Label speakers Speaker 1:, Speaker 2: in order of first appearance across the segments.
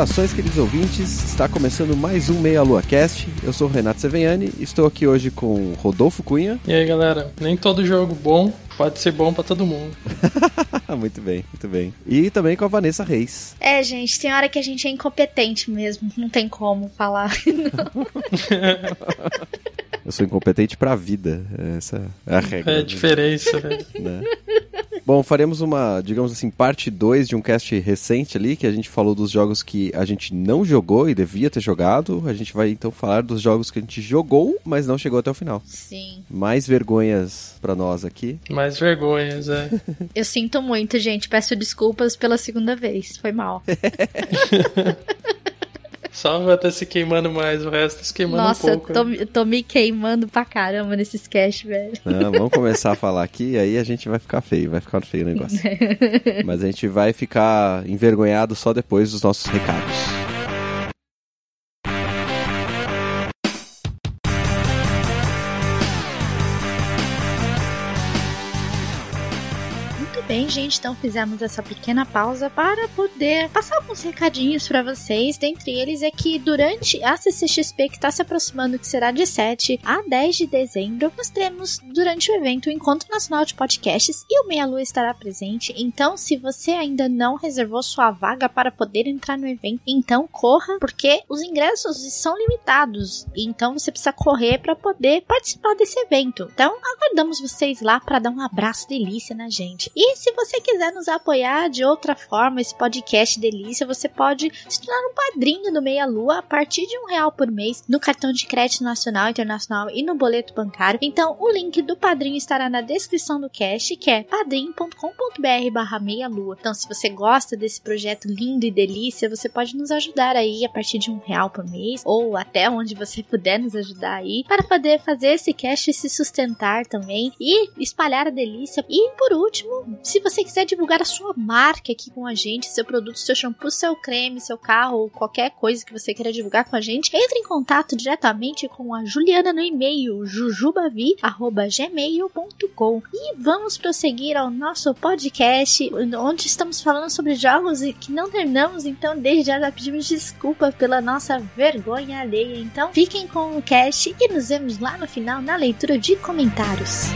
Speaker 1: Saudações, queridos ouvintes. Está começando mais um Meia Lua Cast. Eu sou o Renato Seveniani. Estou aqui hoje com Rodolfo Cunha.
Speaker 2: E aí, galera? Nem todo jogo bom pode ser bom para todo mundo.
Speaker 1: muito bem, muito bem. E também com a Vanessa Reis.
Speaker 3: É, gente, tem hora que a gente é incompetente mesmo. Não tem como falar.
Speaker 1: Eu sou incompetente pra vida. Essa é a regra.
Speaker 2: É a diferença,
Speaker 1: né? né? Bom, faremos uma, digamos assim, parte 2 de um cast recente ali, que a gente falou dos jogos que a gente não jogou e devia ter jogado. A gente vai então falar dos jogos que a gente jogou, mas não chegou até o final.
Speaker 3: Sim.
Speaker 1: Mais vergonhas para nós aqui.
Speaker 2: Mais vergonhas, é.
Speaker 3: Eu sinto muito, gente. Peço desculpas pela segunda vez. Foi mal.
Speaker 2: Só vai estar se queimando mais, o resto se queimando
Speaker 3: Nossa,
Speaker 2: um pouco.
Speaker 3: Nossa, eu tô, tô, me queimando pra caramba nesses cast, velho.
Speaker 1: Não, vamos começar a falar aqui, aí a gente vai ficar feio, vai ficar feio o negócio. Mas a gente vai ficar envergonhado só depois dos nossos recados.
Speaker 3: Gente, então fizemos essa pequena pausa para poder passar alguns recadinhos para vocês. Dentre eles é que durante a CCXP que está se aproximando, que será de 7 a 10 de dezembro, nós teremos durante o evento o Encontro Nacional de Podcasts e o Meia Lua estará presente. Então, se você ainda não reservou sua vaga para poder entrar no evento, então corra, porque os ingressos são limitados. Então você precisa correr para poder participar desse evento. Então, aguardamos vocês lá para dar um abraço delícia na gente. E se você quiser nos apoiar de outra forma, esse podcast delícia, você pode se tornar um padrinho do Meia Lua a partir de um real por mês no cartão de crédito nacional, internacional e no boleto bancário. Então, o link do padrinho estará na descrição do cast, que é padrim.com.br barra meia lua. Então, se você gosta desse projeto lindo e delícia, você pode nos ajudar aí a partir de um real por mês, ou até onde você puder nos ajudar aí, para poder fazer esse cast se sustentar também e espalhar a delícia. E por último, se você quiser divulgar a sua marca aqui com a gente, seu produto, seu shampoo, seu creme, seu carro qualquer coisa que você queira divulgar com a gente, entre em contato diretamente com a Juliana no e-mail jujubavi@gmail.com e vamos prosseguir ao nosso podcast, onde estamos falando sobre jogos que não terminamos, então desde já, já pedimos desculpa pela nossa vergonha alheia. Então, fiquem com o cast e nos vemos lá no final na leitura de comentários.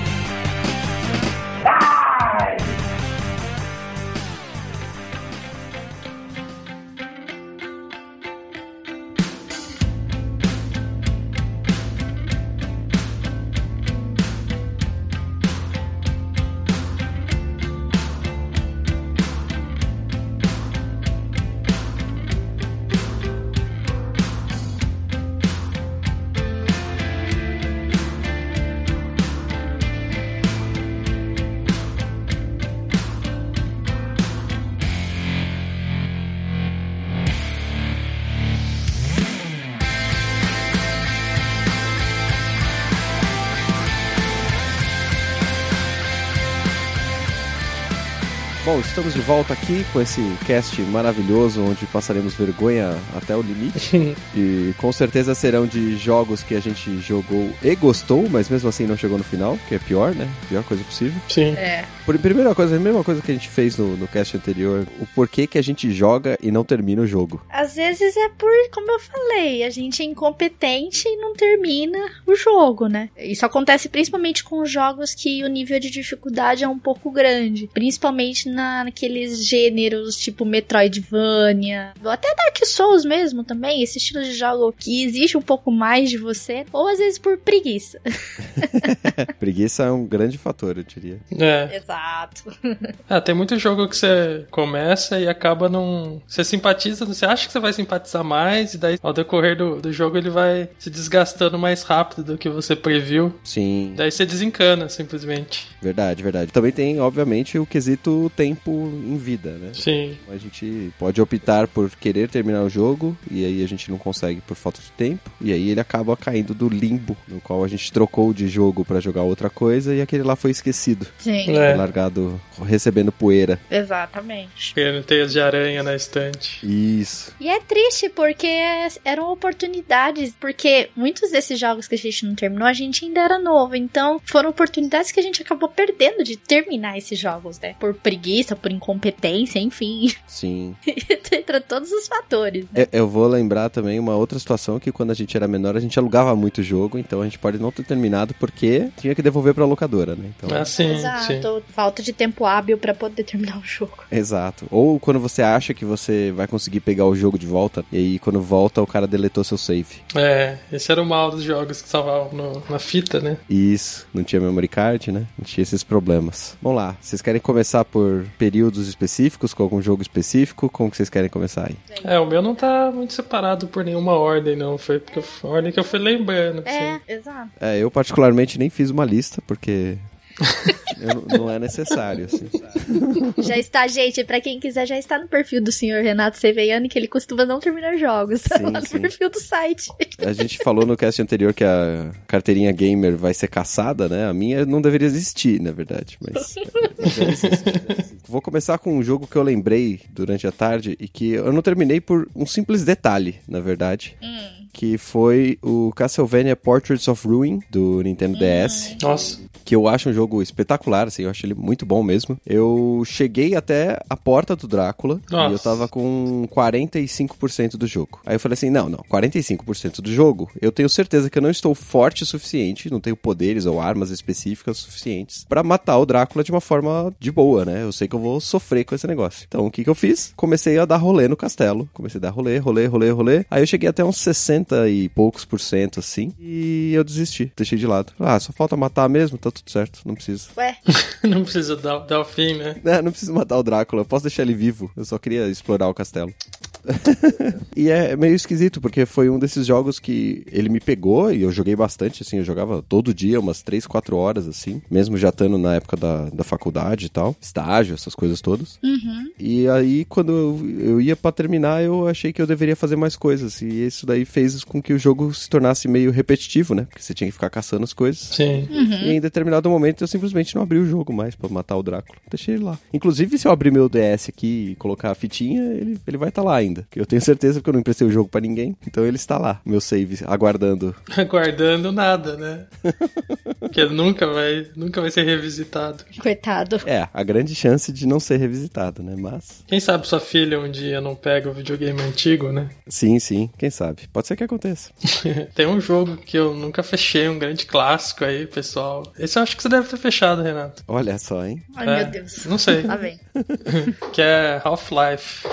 Speaker 1: Bom, estamos de volta aqui com esse cast maravilhoso onde passaremos vergonha até o limite. e com certeza serão de jogos que a gente jogou e gostou, mas mesmo assim não chegou no final, que é pior, né? Pior coisa possível.
Speaker 2: Sim.
Speaker 3: É.
Speaker 1: Por, primeira coisa, a mesma coisa que a gente fez no, no cast anterior, o porquê que a gente joga e não termina o jogo.
Speaker 3: Às vezes é por, como eu falei, a gente é incompetente e não termina o jogo, né? Isso acontece principalmente com jogos que o nível de dificuldade é um pouco grande. Principalmente na, naqueles gêneros tipo Metroidvania, ou até Dark Souls mesmo também, esse estilo de jogo que exige um pouco mais de você, ou às vezes por preguiça.
Speaker 1: preguiça é um grande fator, eu diria.
Speaker 2: É.
Speaker 3: Exato.
Speaker 2: É, tem muito jogo que você começa e acaba não. Você simpatiza, você acha que você vai simpatizar mais, e daí ao decorrer do, do jogo ele vai se desgastando mais rápido do que você previu.
Speaker 1: Sim.
Speaker 2: Daí você desencana, simplesmente.
Speaker 1: Verdade, verdade. Também tem, obviamente, o quesito tempo em vida, né?
Speaker 2: Sim.
Speaker 1: A gente pode optar por querer terminar o jogo e aí a gente não consegue por falta de tempo. E aí ele acaba caindo do limbo, no qual a gente trocou de jogo para jogar outra coisa e aquele lá foi esquecido.
Speaker 3: Sim.
Speaker 2: É.
Speaker 1: Largado, recebendo poeira.
Speaker 3: Exatamente.
Speaker 2: Pegando teias de aranha na estante.
Speaker 1: Isso.
Speaker 3: E é triste porque eram oportunidades, porque muitos desses jogos que a gente não terminou, a gente ainda era novo, então foram oportunidades que a gente acabou perdendo de terminar esses jogos, né? Por preguiça, por incompetência, enfim,
Speaker 1: Sim.
Speaker 3: entre todos os fatores. Né?
Speaker 1: Eu, eu vou lembrar também uma outra situação que quando a gente era menor a gente alugava muito jogo, então a gente pode não ter terminado porque tinha que devolver pra locadora, né? Então,
Speaker 2: Ah, sim, sim.
Speaker 3: Exato, falta de tempo hábil pra poder terminar o jogo.
Speaker 1: Exato. Ou quando você acha que você vai conseguir pegar o jogo de volta, e aí quando volta o cara deletou seu save.
Speaker 2: É, esse era o mal dos jogos que salvavam no- na fita, né?
Speaker 1: Isso, não tinha memory card, né? Não tinha esses problemas. Vamos lá, vocês querem começar por períodos específicos, com algum jogo específico? Como que vocês querem começar aí?
Speaker 2: É, o meu não tá muito separado por nenhuma ordem, não. Foi porque a ordem que eu fui lembrando.
Speaker 3: É,
Speaker 2: assim.
Speaker 3: exato.
Speaker 1: É, eu particularmente nem fiz uma lista, porque eu não- é necessário, assim.
Speaker 3: Já está, gente, pra quem quiser, já está no perfil do senhor Renato Seveiani, que ele costuma não terminar jogos. Tá
Speaker 1: Sim,
Speaker 3: lá no
Speaker 1: sim.
Speaker 3: perfil do site.
Speaker 1: A gente falou no cast anterior que a carteirinha gamer vai ser caçada, né? A minha não deveria existir, na verdade, mas existe. Vou começar com um jogo que eu lembrei durante a tarde e que eu não terminei por um simples detalhe, na verdade. Que foi o Castlevania Portraits of Ruin do Nintendo DS
Speaker 2: Nossa.
Speaker 1: que eu acho um jogo espetacular, assim, eu acho ele muito bom mesmo. Eu cheguei até a porta do Drácula
Speaker 2: Nossa.
Speaker 1: e eu tava com 45% do jogo. Aí eu falei assim, não, não, 45% do jogo, eu tenho certeza que eu não estou forte o suficiente, não tenho poderes ou armas específicas suficientes pra matar o Drácula de uma forma de boa, né? Eu sei que eu vou sofrer com esse negócio. Então, o que que eu fiz? Comecei a dar rolê no castelo, comecei a dar rolê, rolê, rolê, rolê. Aí eu cheguei até uns 60 e poucos por cento, assim, e eu desisti, deixei de lado. Ah, só falta matar mesmo, tá tudo certo, não precisa.
Speaker 3: Ué,
Speaker 2: Não precisa dar, dar o fim, né?
Speaker 1: É, não preciso matar o Drácula, eu posso deixar ele vivo. Eu só queria explorar o castelo. e é meio esquisito, porque foi um desses jogos que ele me pegou e eu joguei bastante, assim, eu jogava todo dia, umas 3, 4 horas, assim, mesmo já estando na época da, da faculdade e tal, estágio, essas coisas todas. E aí, quando eu, eu ia pra terminar, eu achei que eu deveria fazer mais coisas, e isso daí fez com que o jogo se tornasse meio repetitivo, né? Porque você tinha que ficar caçando as coisas.
Speaker 2: Sim.
Speaker 1: E em determinado momento eu simplesmente não abri o jogo mais pra matar o Drácula. Deixei ele lá. Inclusive, se eu abrir meu DS aqui e colocar a fitinha, ele, ele vai estar lá ainda. Eu tenho certeza que eu não emprestei o jogo pra ninguém. Então ele está lá, meu save, aguardando.
Speaker 2: Aguardando nada, né? que ele nunca vai, nunca vai ser revisitado.
Speaker 3: coitado.
Speaker 1: É, a grande chance de não ser revisitado, né? Mas.
Speaker 2: Quem sabe sua filha um dia não pega o videogame antigo, né?
Speaker 1: Sim, sim, quem sabe. Pode ser que aconteça.
Speaker 2: Tem um jogo que eu nunca fechei, um grande clássico aí, pessoal. Esse eu acho que você deve ter fechado, Renato.
Speaker 1: Olha só, hein?
Speaker 3: Ai,
Speaker 2: É,
Speaker 3: meu Deus.
Speaker 2: Não sei.
Speaker 3: Lá vem.
Speaker 2: que é Half-Life.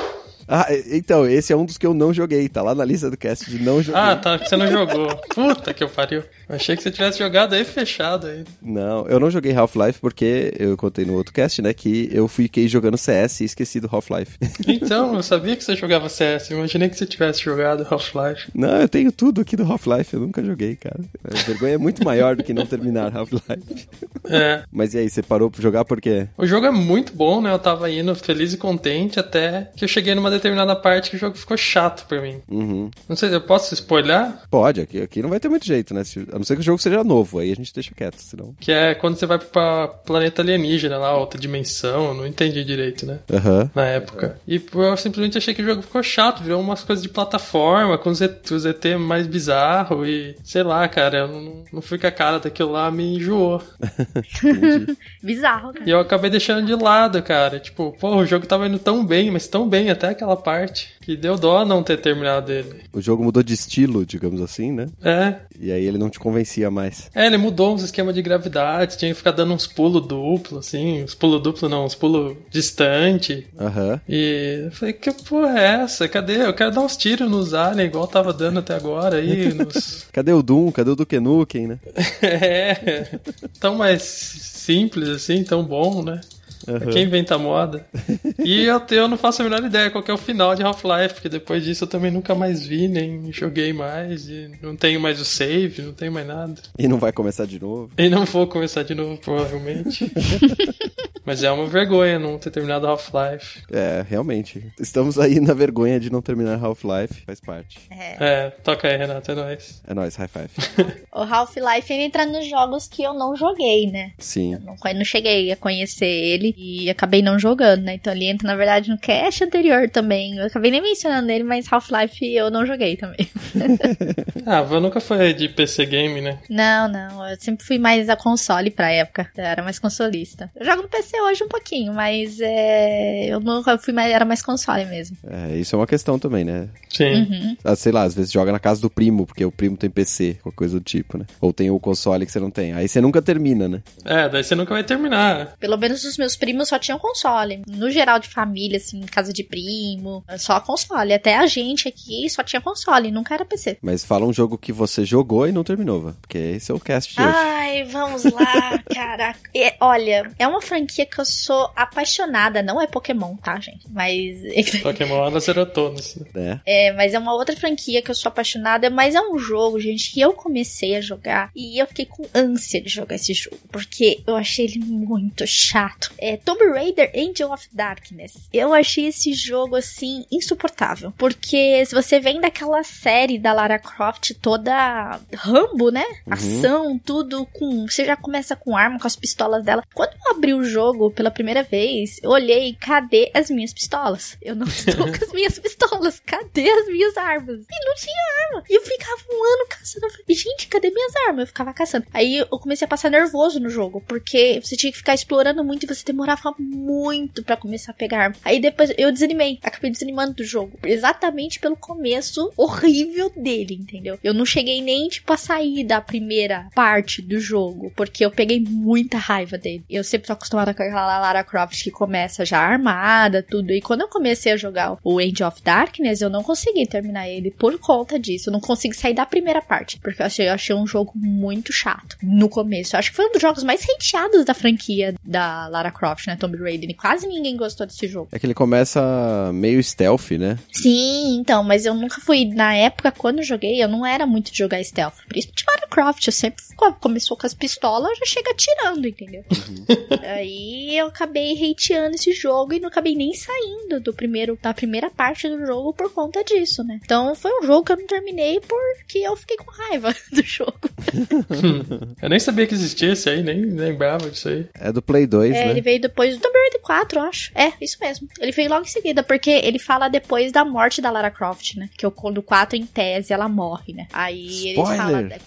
Speaker 1: Ah, então, esse é um dos que eu não joguei. Tá lá na lista do cast de não joguei.
Speaker 2: Ah, tá, que você não jogou. Puta que eu pariu. Achei que você tivesse jogado aí fechado aí.
Speaker 1: Não, eu não joguei Half-Life porque eu contei no outro cast, né? Que eu fiquei jogando CS e esqueci do Half-Life.
Speaker 2: Então, eu sabia que você jogava CS. Imaginei que você tivesse jogado Half-Life.
Speaker 1: Não, eu tenho tudo aqui do Half-Life, eu nunca joguei, cara. A vergonha é muito maior do que não terminar Half-Life.
Speaker 2: É.
Speaker 1: Mas e aí, você parou pra jogar por quê?
Speaker 2: O jogo é muito bom, né? Eu tava indo feliz e contente até que eu cheguei numa determinada parte que o jogo ficou chato pra mim.
Speaker 1: Uhum.
Speaker 2: Não sei, eu posso spoiler?
Speaker 1: Pode, aqui, aqui não vai ter muito jeito, né? Se- A não ser que o jogo seja novo, aí a gente deixa quieto, senão.
Speaker 2: Que é quando você vai pra planeta alienígena lá, outra dimensão. eu Não entendi direito, né?
Speaker 1: Aham.
Speaker 2: Na época. E eu simplesmente achei que o jogo ficou chato, virou umas coisas de plataforma, com os ET, os ET mais bizarro e sei lá, cara, eu não, não fui com a cara daquilo lá, me enjoou.
Speaker 3: Bizarro, cara.
Speaker 2: E eu acabei deixando de lado, cara. Tipo, pô, o jogo tava indo tão bem, mas tão bem até aquela aquela parte. Que deu dó não ter terminado ele.
Speaker 1: O jogo mudou de estilo, digamos assim, né?
Speaker 2: É.
Speaker 1: E aí ele não te convencia mais.
Speaker 2: É, ele mudou uns esquemas de gravidade, tinha que ficar dando uns pulos duplo, assim. Uns pulos duplo não, uns pulos distante.
Speaker 1: Aham.
Speaker 2: E eu falei, que porra é essa? Cadê? Eu quero dar uns tiros nos aliens, igual tava dando até agora aí. Nos...
Speaker 1: Cadê o Doom? Cadê o Duke Nukem, né?
Speaker 2: é. Tão mais simples assim, tão bom, né?
Speaker 1: Aham.
Speaker 2: Quem inventa moda? E eu, eu não faço a menor ideia qual que é o final de Half-Life, porque depois disso eu também nunca mais vi, nem joguei mais, e não tenho mais o save, não tenho mais nada.
Speaker 1: E não vai começar de novo.
Speaker 2: E não vou começar de novo, provavelmente. Mas é uma vergonha não ter terminado Half-Life.
Speaker 1: É, realmente. Estamos aí na vergonha de não terminar Half-Life. Faz parte.
Speaker 2: É, toca aí, Renato, é nóis.
Speaker 1: É nóis, high five.
Speaker 3: O Half-Life entra nos jogos que eu não joguei, né?
Speaker 1: Sim.
Speaker 3: Não, não cheguei a conhecer ele e acabei não jogando, né? Então ele entra, na verdade, no cast anterior também. Eu acabei nem mencionando ele, mas Half-Life eu não joguei também.
Speaker 2: Ah, Van nunca foi de PC game, né?
Speaker 3: Não, não. Eu sempre fui mais a console pra época. Eu era mais consolista. Eu jogo no PC hoje um pouquinho, mas é, eu nunca fui mais. Era mais console mesmo.
Speaker 1: É, isso é uma questão também, né?
Speaker 2: Sim.
Speaker 3: Uhum.
Speaker 1: Ah, sei lá, às vezes joga na casa do primo, porque o primo tem PC, qualquer coisa do tipo, né? Ou tem o console que você não tem. Aí você nunca termina, né?
Speaker 2: É, daí você nunca vai terminar.
Speaker 3: Pelo menos os meus primos só tinham console. No geral de família, assim, casa de primo, só console. Até a gente aqui só tinha console, nunca era PC.
Speaker 1: Mas fala um jogo que você jogou e não terminou, Vã, porque esse é o cast de hoje.
Speaker 3: Ai, vamos lá, caraca. É, olha, é uma franquia que eu sou apaixonada. Não é Pokémon, tá, gente? Mas.
Speaker 2: Pokémon ela zerou todos.
Speaker 1: né?
Speaker 3: É, mas é uma outra franquia que eu sou apaixonada, mas é um jogo, gente, que eu comecei a jogar e eu fiquei com ânsia de jogar esse jogo, porque eu achei ele muito chato. É Tomb Raider Angel of Darkness. Eu achei esse jogo, assim, insuportável, porque se você vem daquela série da Lara Croft toda Rambo, né? Ação, tudo com... Você já começa com arma, com as pistolas dela. Quando eu abri o jogo pela primeira vez, eu olhei, cadê as minhas pistolas? Eu não estou com as minhas pistolas, cadê as minhas armas? E não tinha arma. E eu ficava um ano caçando. Falei, gente, cadê minhas armas? Eu ficava caçando. Aí eu comecei a passar nervoso no jogo, porque você tinha que ficar explorando muito e você demorava muito pra começar a pegar arma. Aí depois eu desanimei, acabei desanimando do jogo, exatamente pelo começo horrível dele, entendeu? Eu não cheguei nem, tipo, a sair da primeira parte do jogo, porque eu peguei muita raiva dele. Eu sempre tô acostumada com aquela Lara Croft que começa já armada, tudo. E quando eu comecei a jogar o Age of Darkness, eu não consegui terminar ele por conta disso. Eu não consegui sair da primeira parte, porque eu achei, eu achei um jogo muito chato no começo. Eu acho que foi um dos jogos mais hateados da franquia da Lara Croft, né? Tomb Raider. E quase ninguém gostou desse jogo.
Speaker 1: É que ele começa meio stealth, né?
Speaker 3: Sim, então, mas eu nunca fui. Na época, quando eu joguei, eu não era muito de jogar stealth. Principalmente Lara Croft. Eu sempre começou com as pistolas, já chega atirando, entendeu? Aí eu acabei hateando esse jogo e não acabei nem saindo do primeiro, da primeira parte do jogo por conta disso, né? Então foi um jogo que eu não terminei porque eu fiquei com raiva do jogo.
Speaker 2: Eu nem sabia que existia esse aí, nem lembrava disso aí.
Speaker 1: É do Play 2,
Speaker 3: É,
Speaker 1: né?
Speaker 3: Ele veio depois do Tomb Raider 4, eu acho. É, isso mesmo. Ele veio logo em seguida, porque ele fala depois da morte da Lara Croft, né? Que o do 4, em tese, ela morre, né? Aí ele fala.
Speaker 1: Spoiler!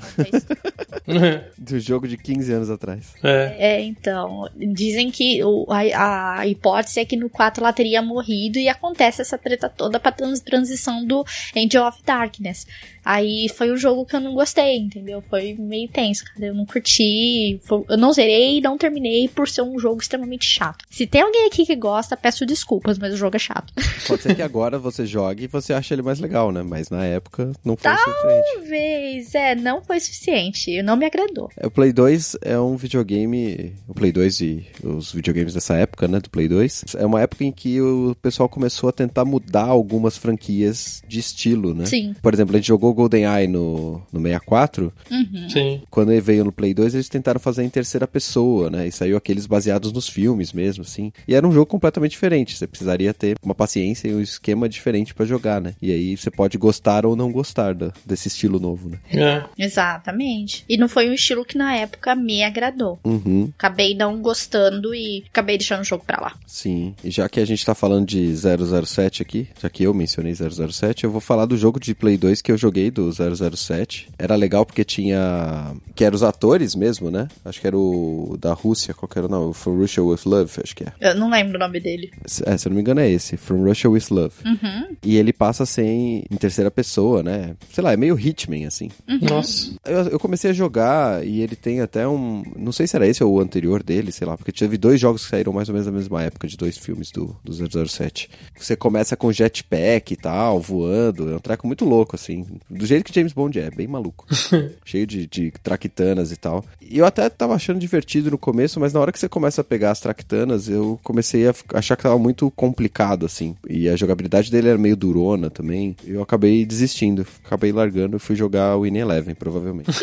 Speaker 1: Do jogo de 15 anos atrás.
Speaker 2: É.
Speaker 3: É, então, dizem que o, a, a hipótese é que no 4 ela teria morrido e acontece essa treta toda pra trans, transição do Angel of Darkness. Aí foi um jogo que eu não gostei, entendeu? Foi meio tenso, cara. Eu não curti. foi- eu não zerei não terminei por ser um jogo extremamente chato. Se tem alguém aqui que gosta, peço desculpas, mas o jogo é chato.
Speaker 1: Pode ser que agora você jogue e você ache ele mais legal, né? Mas na época não foi suficiente.
Speaker 3: Talvez, é, não foi suficiente. Não me agradou.
Speaker 1: É, O Play 2 é um videogame. O Play 2 e os videogames dessa época, né? Do Play 2. É uma época em que o pessoal começou a tentar mudar algumas franquias de estilo, né?
Speaker 3: Sim.
Speaker 1: Por exemplo, a gente jogou GoldenEye no, no 64.
Speaker 3: Uhum.
Speaker 2: Sim.
Speaker 1: Quando ele veio no Play 2, eles tentaram fazer em terceira pessoa, né? E saiu aqueles baseados nos filmes mesmo, assim. E era um jogo completamente diferente. Você precisaria ter uma paciência e um esquema diferente pra jogar, né? E aí você pode gostar ou não gostar da- desse estilo novo, né?
Speaker 2: É.
Speaker 3: Exatamente. E não foi um estilo que na época me agradou.
Speaker 1: Uhum.
Speaker 3: Acabei não gostando e acabei deixando o jogo pra lá.
Speaker 1: Sim, e já que a gente tá falando de 007 aqui, já que eu mencionei 007, eu vou falar do jogo de Play 2 que eu joguei do 007. Era legal porque tinha. Que eram os atores mesmo, né? Acho que era o da Rússia, qual que era o nome? From Russia with Love, acho que é.
Speaker 3: Eu não lembro o nome dele.
Speaker 1: É, se eu não me engano é esse, From Russia with Love.
Speaker 3: Uhum.
Speaker 1: E ele passa a ser em, terceira pessoa, né? Sei lá, é meio Hitman, assim.
Speaker 2: Nossa.
Speaker 1: Eu, eu comecei a jogar e ele tem até um. Não sei se era esse ou o anterior dele, sei lá, porque teve dois jogos que saíram mais ou menos na mesma época, de dois filmes do, do 007. Você começa com jetpack e tal, voando. É um treco muito louco, assim. Do jeito que James Bond é, bem maluco. Cheio de, de traquitanas e tal. E eu até tava achando divertido no começo, mas na hora que você começa a pegar as traquitanas, eu comecei a achar que tava muito complicado, assim. E a jogabilidade dele era meio durona também. Eu acabei desistindo, acabei largando e fui jogar o Win Eleven, provavelmente.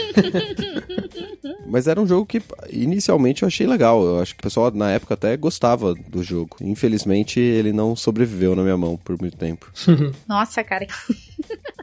Speaker 1: Mas era um jogo que inicialmente eu achei legal. Eu acho que o pessoal na época até gostava do jogo. Infelizmente ele não sobreviveu na minha mão por muito tempo.
Speaker 3: Nossa, cara.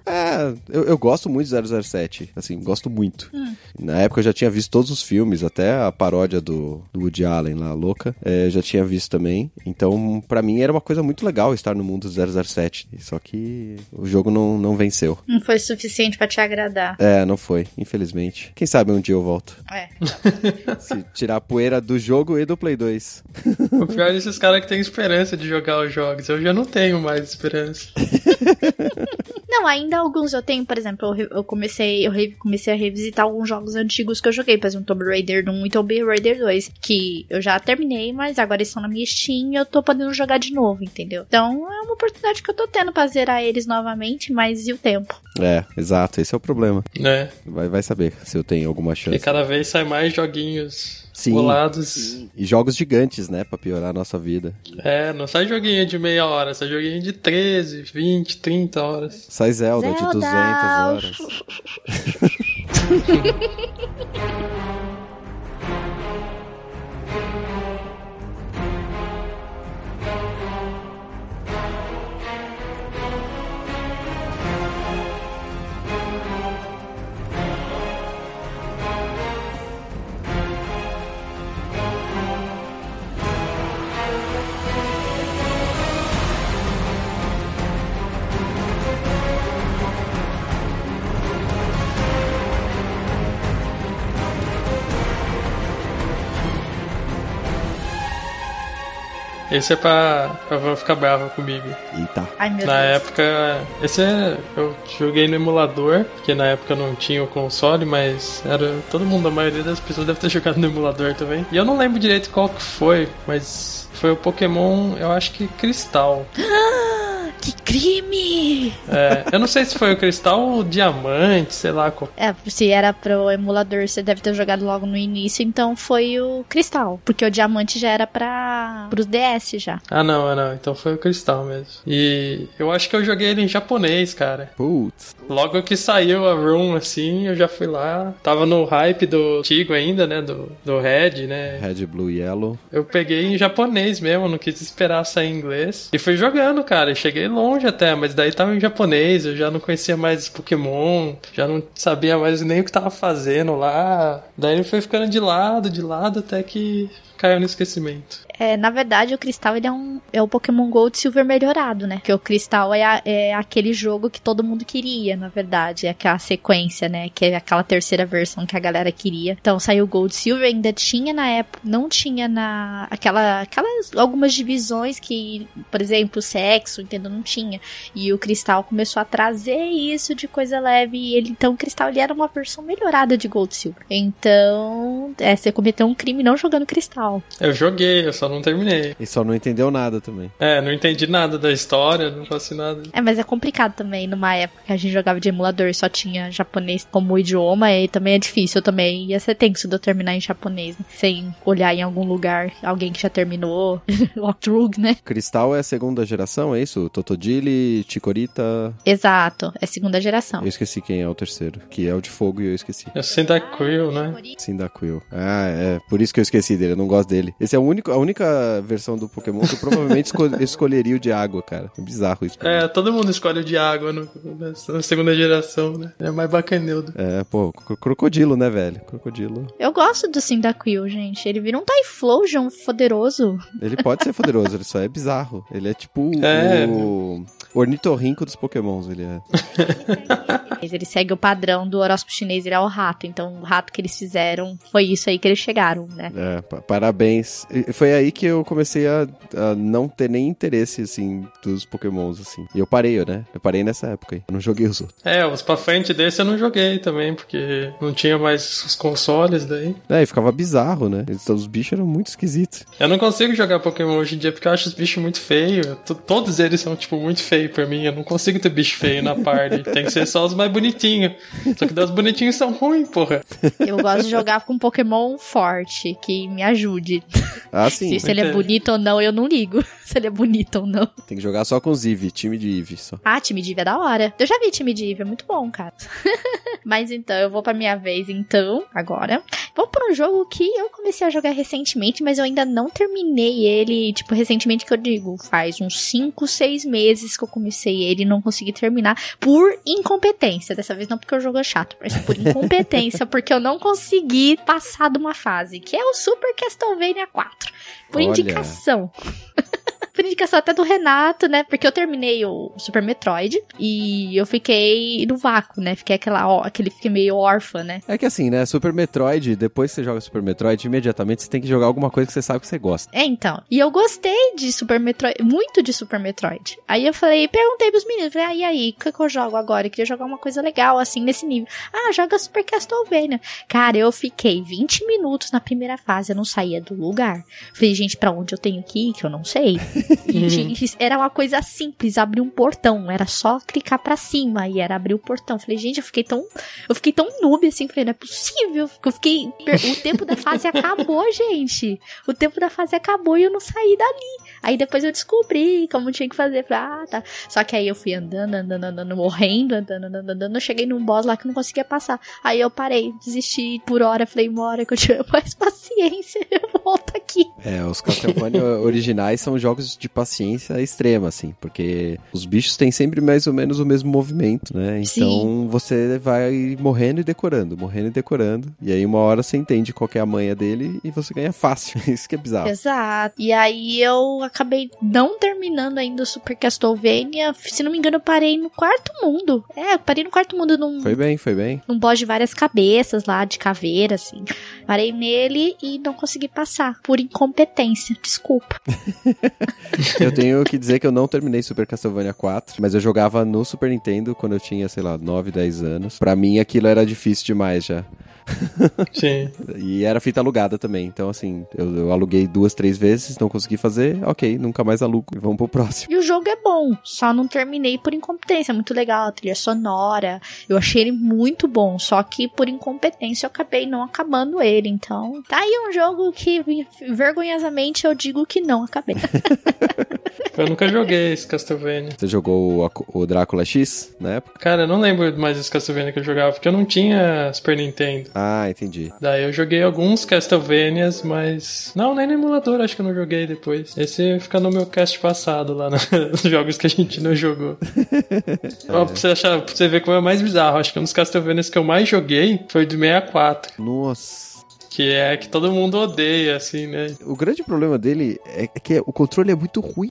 Speaker 1: É, eu, eu gosto muito de 007, assim, gosto muito. Na época eu já tinha visto todos os filmes, até a paródia do, do Woody Allen lá, louca, é, eu já tinha visto também. Então, pra mim era uma coisa muito legal estar no mundo do 007. Só que o jogo não, não venceu.
Speaker 3: Não foi suficiente pra te agradar.
Speaker 1: É, não foi, infelizmente. Quem sabe um dia eu volto.
Speaker 3: É.
Speaker 1: Se tirar a poeira do jogo e do Play 2.
Speaker 2: O pior é esses caras que têm esperança de jogar os jogos. Eu já não tenho mais esperança.
Speaker 3: Não, ainda alguns eu tenho, por exemplo, eu, eu comecei, eu re- comecei a revisitar alguns jogos antigos que eu joguei, por exemplo, Tomb Raider 1 e Tomb Raider 2, que eu já terminei, mas agora eles estão na minha Steam e eu tô podendo jogar de novo, entendeu? Então é uma oportunidade que eu tô tendo pra zerar eles novamente, mas e o tempo?
Speaker 1: É, exato, esse é o problema.
Speaker 2: Né?
Speaker 1: Vai, vai saber se eu tenho alguma
Speaker 2: E
Speaker 1: chance.
Speaker 2: cada vez sai mais joguinhos
Speaker 1: Sim.
Speaker 2: bolados.
Speaker 1: E jogos gigantes, né, pra piorar a nossa vida.
Speaker 2: É, não sai joguinho de meia hora, sai joguinho de 13, 20, 30 horas.
Speaker 1: Sai Zelda, de
Speaker 3: Zelda!
Speaker 1: 200 horas.
Speaker 2: Esse é pra, pra ficar brava comigo.
Speaker 1: Eita.
Speaker 3: Ai, meu
Speaker 2: na
Speaker 3: Deus.
Speaker 2: época, esse é. Eu joguei no emulador, porque na época não tinha o console, mas era. Todo mundo, a maioria das pessoas deve ter jogado no emulador também. E eu não lembro direito qual que foi, mas foi o Pokémon, eu acho que Cristal.
Speaker 3: Que crime!
Speaker 2: É, eu não sei se foi o Cristal ou o Diamante, sei lá qual.
Speaker 3: É, se era pro emulador, você deve ter jogado logo no início, então foi o Cristal. Porque o Diamante já era pra. pros DS já.
Speaker 2: Ah, não, ah, não. Então foi o Cristal mesmo. E eu acho que eu joguei ele em japonês, cara.
Speaker 1: Putz.
Speaker 2: Logo que saiu a Room, assim, eu já fui lá. Tava no hype do antigo ainda, né? Do, do Red, né?
Speaker 1: Red, Blue, Yellow.
Speaker 2: Eu peguei em japonês mesmo, não quis esperar sair em inglês. E fui jogando, cara. E cheguei longe até, mas daí tava em japonês, eu já não conhecia mais Pokémon, já não sabia mais nem o que tava fazendo lá. Daí ele foi ficando de lado, de lado, até que caiu no esquecimento.
Speaker 3: É, na verdade, o Cristal ele é, um, é o Pokémon Gold Silver melhorado, né? Porque o Cristal é, a- é aquele jogo que todo mundo queria, na verdade. É aquela sequência, né? Que é aquela terceira versão que a galera queria. Então saiu o Gold Silver, ainda tinha na época, não tinha na. Aquela, aquelas algumas divisões que, por exemplo, sexo, entendeu? Não tinha. E o Cristal começou a trazer isso de coisa leve. E ele, então, o Cristal ele era uma versão melhorada de Gold Silver. Então, é, você cometeu um crime não jogando Cristal.
Speaker 2: Eu joguei, eu só não terminei.
Speaker 1: E só não entendeu nada também.
Speaker 2: É, não entendi nada da história, não faço nada.
Speaker 3: É, mas é complicado também, numa época que a gente jogava de emulador e só tinha japonês como idioma, e também é difícil também. Ia ser tenso de eu terminar em japonês, né? Sem olhar em algum lugar, alguém que já terminou, walkthrough, né?
Speaker 1: Cristal é a segunda geração, é isso? Totodile, Chikorita.
Speaker 3: Exato, é segunda geração.
Speaker 1: Eu esqueci quem é o terceiro, que é o de fogo e eu esqueci.
Speaker 2: Eu sei da Quill, né?
Speaker 1: Cyndaquil. Ah, é. Por isso que eu esqueci dele, eu não gosto dele. Esse é o único, a única versão do Pokémon que eu provavelmente esco- escolheria o de água, cara. É bizarro isso.
Speaker 2: É, todo mundo escolhe o de água no- na segunda geração, né? É mais bacaneudo.
Speaker 1: É, pô, cro- crocodilo, né, velho? Crocodilo.
Speaker 3: Eu gosto do Cyndaquil, gente. Ele vira um Typhlosion poderoso.
Speaker 1: Ele pode ser poderoso, ele só é bizarro. Ele é tipo
Speaker 2: É.
Speaker 1: o ornitorrinco dos pokémons, ele é.
Speaker 3: Ele segue o padrão do horóscopo chinês, ele é o rato. Então, o rato que eles fizeram foi isso aí que eles chegaram, né?
Speaker 1: É, parabéns. E foi aí que eu comecei a, a, não ter nem interesse, assim, dos pokémons, assim. E eu parei, né? Eu parei nessa época aí. Eu não joguei os outros.
Speaker 2: É, os pra frente desse eu não joguei também, porque não tinha mais os consoles daí.
Speaker 1: É, e ficava bizarro, né? Os bichos eram muito esquisitos.
Speaker 2: Eu não consigo jogar Pokémon hoje em dia porque eu acho os bichos muito feios. Todos eles são, tipo, muito feios pra mim. Eu não consigo ter bicho feio na party. Tem que ser só os mais bonitinhos. Só que os bonitinhos são ruins, porra.
Speaker 3: Eu gosto de jogar com Pokémon forte, que me ajude.
Speaker 1: Ah, sim.
Speaker 3: Se, se ele é bonito ou não, eu não ligo. Se ele é bonito ou não.
Speaker 1: Tem que jogar só com os Eevee, time de Eevee só.
Speaker 3: Ah, time de Eevee é da hora. Eu já vi time de Eevee, é muito bom, cara. Mas então, eu vou pra minha vez então, agora. Vou pra um jogo que eu comecei a jogar recentemente, mas eu ainda não terminei ele, tipo, recentemente que eu digo, faz uns 5, 6 meses que eu comecei ele e não consegui terminar por incompetência. Dessa vez não porque o jogo é chato, mas por incompetência, porque eu não consegui passar de uma fase, que é o Super Castlevania 4. Por Olha. indicação. Por indicação até do Renato, né? Porque eu terminei o Super Metroid e eu fiquei no vácuo, né? Fiquei aquela, ó, aquele fiquei meio órfã, né?
Speaker 1: É que assim, né? Super Metroid, depois que você joga Super Metroid, imediatamente você tem que jogar alguma coisa que você sabe que você gosta.
Speaker 3: É, então. E eu gostei de Super Metroid, muito de Super Metroid. Aí eu falei, perguntei pros meninos, falei, ah, e aí, o que, que eu jogo agora? Eu queria jogar uma coisa legal, assim, nesse nível. Ah, joga Super Castlevania. Cara, eu fiquei 20 minutos na primeira fase, eu não saía do lugar. Falei, gente, para onde eu tenho que ir? Que eu não sei. E era uma coisa simples, abrir um portão. Era só clicar para cima e era abrir o portão. Falei, gente, eu fiquei tão. Eu fiquei tão noob assim. Falei, não é possível. Eu fiquei. O tempo da fase acabou, gente. O tempo da fase acabou e eu não saí dali. Aí depois eu descobri como tinha que fazer. Falei, ah, tá. Só que aí eu fui andando, andando, andando, morrendo, andando, andando, andando. Eu cheguei num boss lá que não conseguia passar. Aí eu parei, desisti por hora. Falei, uma hora que eu tiver mais paciência, eu volto aqui.
Speaker 1: É, os Castlevania originais são jogos de paciência extrema, assim, porque os bichos têm sempre mais ou menos o mesmo movimento, né? Então Sim. você vai morrendo e decorando, morrendo e decorando. E aí uma hora você entende qual é a manha dele e você ganha fácil. Isso que é bizarro.
Speaker 3: Exato. E aí eu acabei não terminando ainda o Super Castlevania. Se não me engano, eu parei no quarto mundo. É, eu parei no quarto mundo num.
Speaker 1: Foi bem, foi bem.
Speaker 3: Num boss de várias cabeças lá, de caveira, assim. Parei nele e não consegui passar. Por incompetência. Desculpa.
Speaker 1: eu tenho que dizer que eu não terminei Super Castlevania 4, mas eu jogava no Super Nintendo quando eu tinha, sei lá, 9, 10 anos. Pra mim aquilo era difícil demais já.
Speaker 2: Sim.
Speaker 1: e era fita alugada também. Então, assim, eu, eu, aluguei duas, três vezes, não consegui fazer, ok, nunca mais alugo. E vamos pro próximo.
Speaker 3: E o jogo é bom, só não terminei por incompetência. Muito legal, a trilha sonora. Eu achei ele muito bom, só que por incompetência eu acabei não acabando ele. Então, tá aí um jogo que vergonhosamente eu digo que não acabei.
Speaker 2: eu nunca joguei esse Castlevania.
Speaker 1: Você jogou o, o Drácula X na época?
Speaker 2: Cara, eu não lembro mais desse Castlevania que eu jogava, porque eu não tinha Super Nintendo.
Speaker 1: Ah, entendi.
Speaker 2: Daí eu joguei alguns Castlevanias, mas. Não, nem no emulador, acho que eu não joguei depois. Esse fica no meu cast passado lá, nos jogos que a gente não jogou. é. Ó, pra, você achar, pra você ver como é mais bizarro, acho que um dos Castlevanias que eu mais joguei foi do 64.
Speaker 1: Nossa
Speaker 2: que é que todo mundo odeia, assim, né?
Speaker 1: O grande problema dele é que o controle é muito ruim.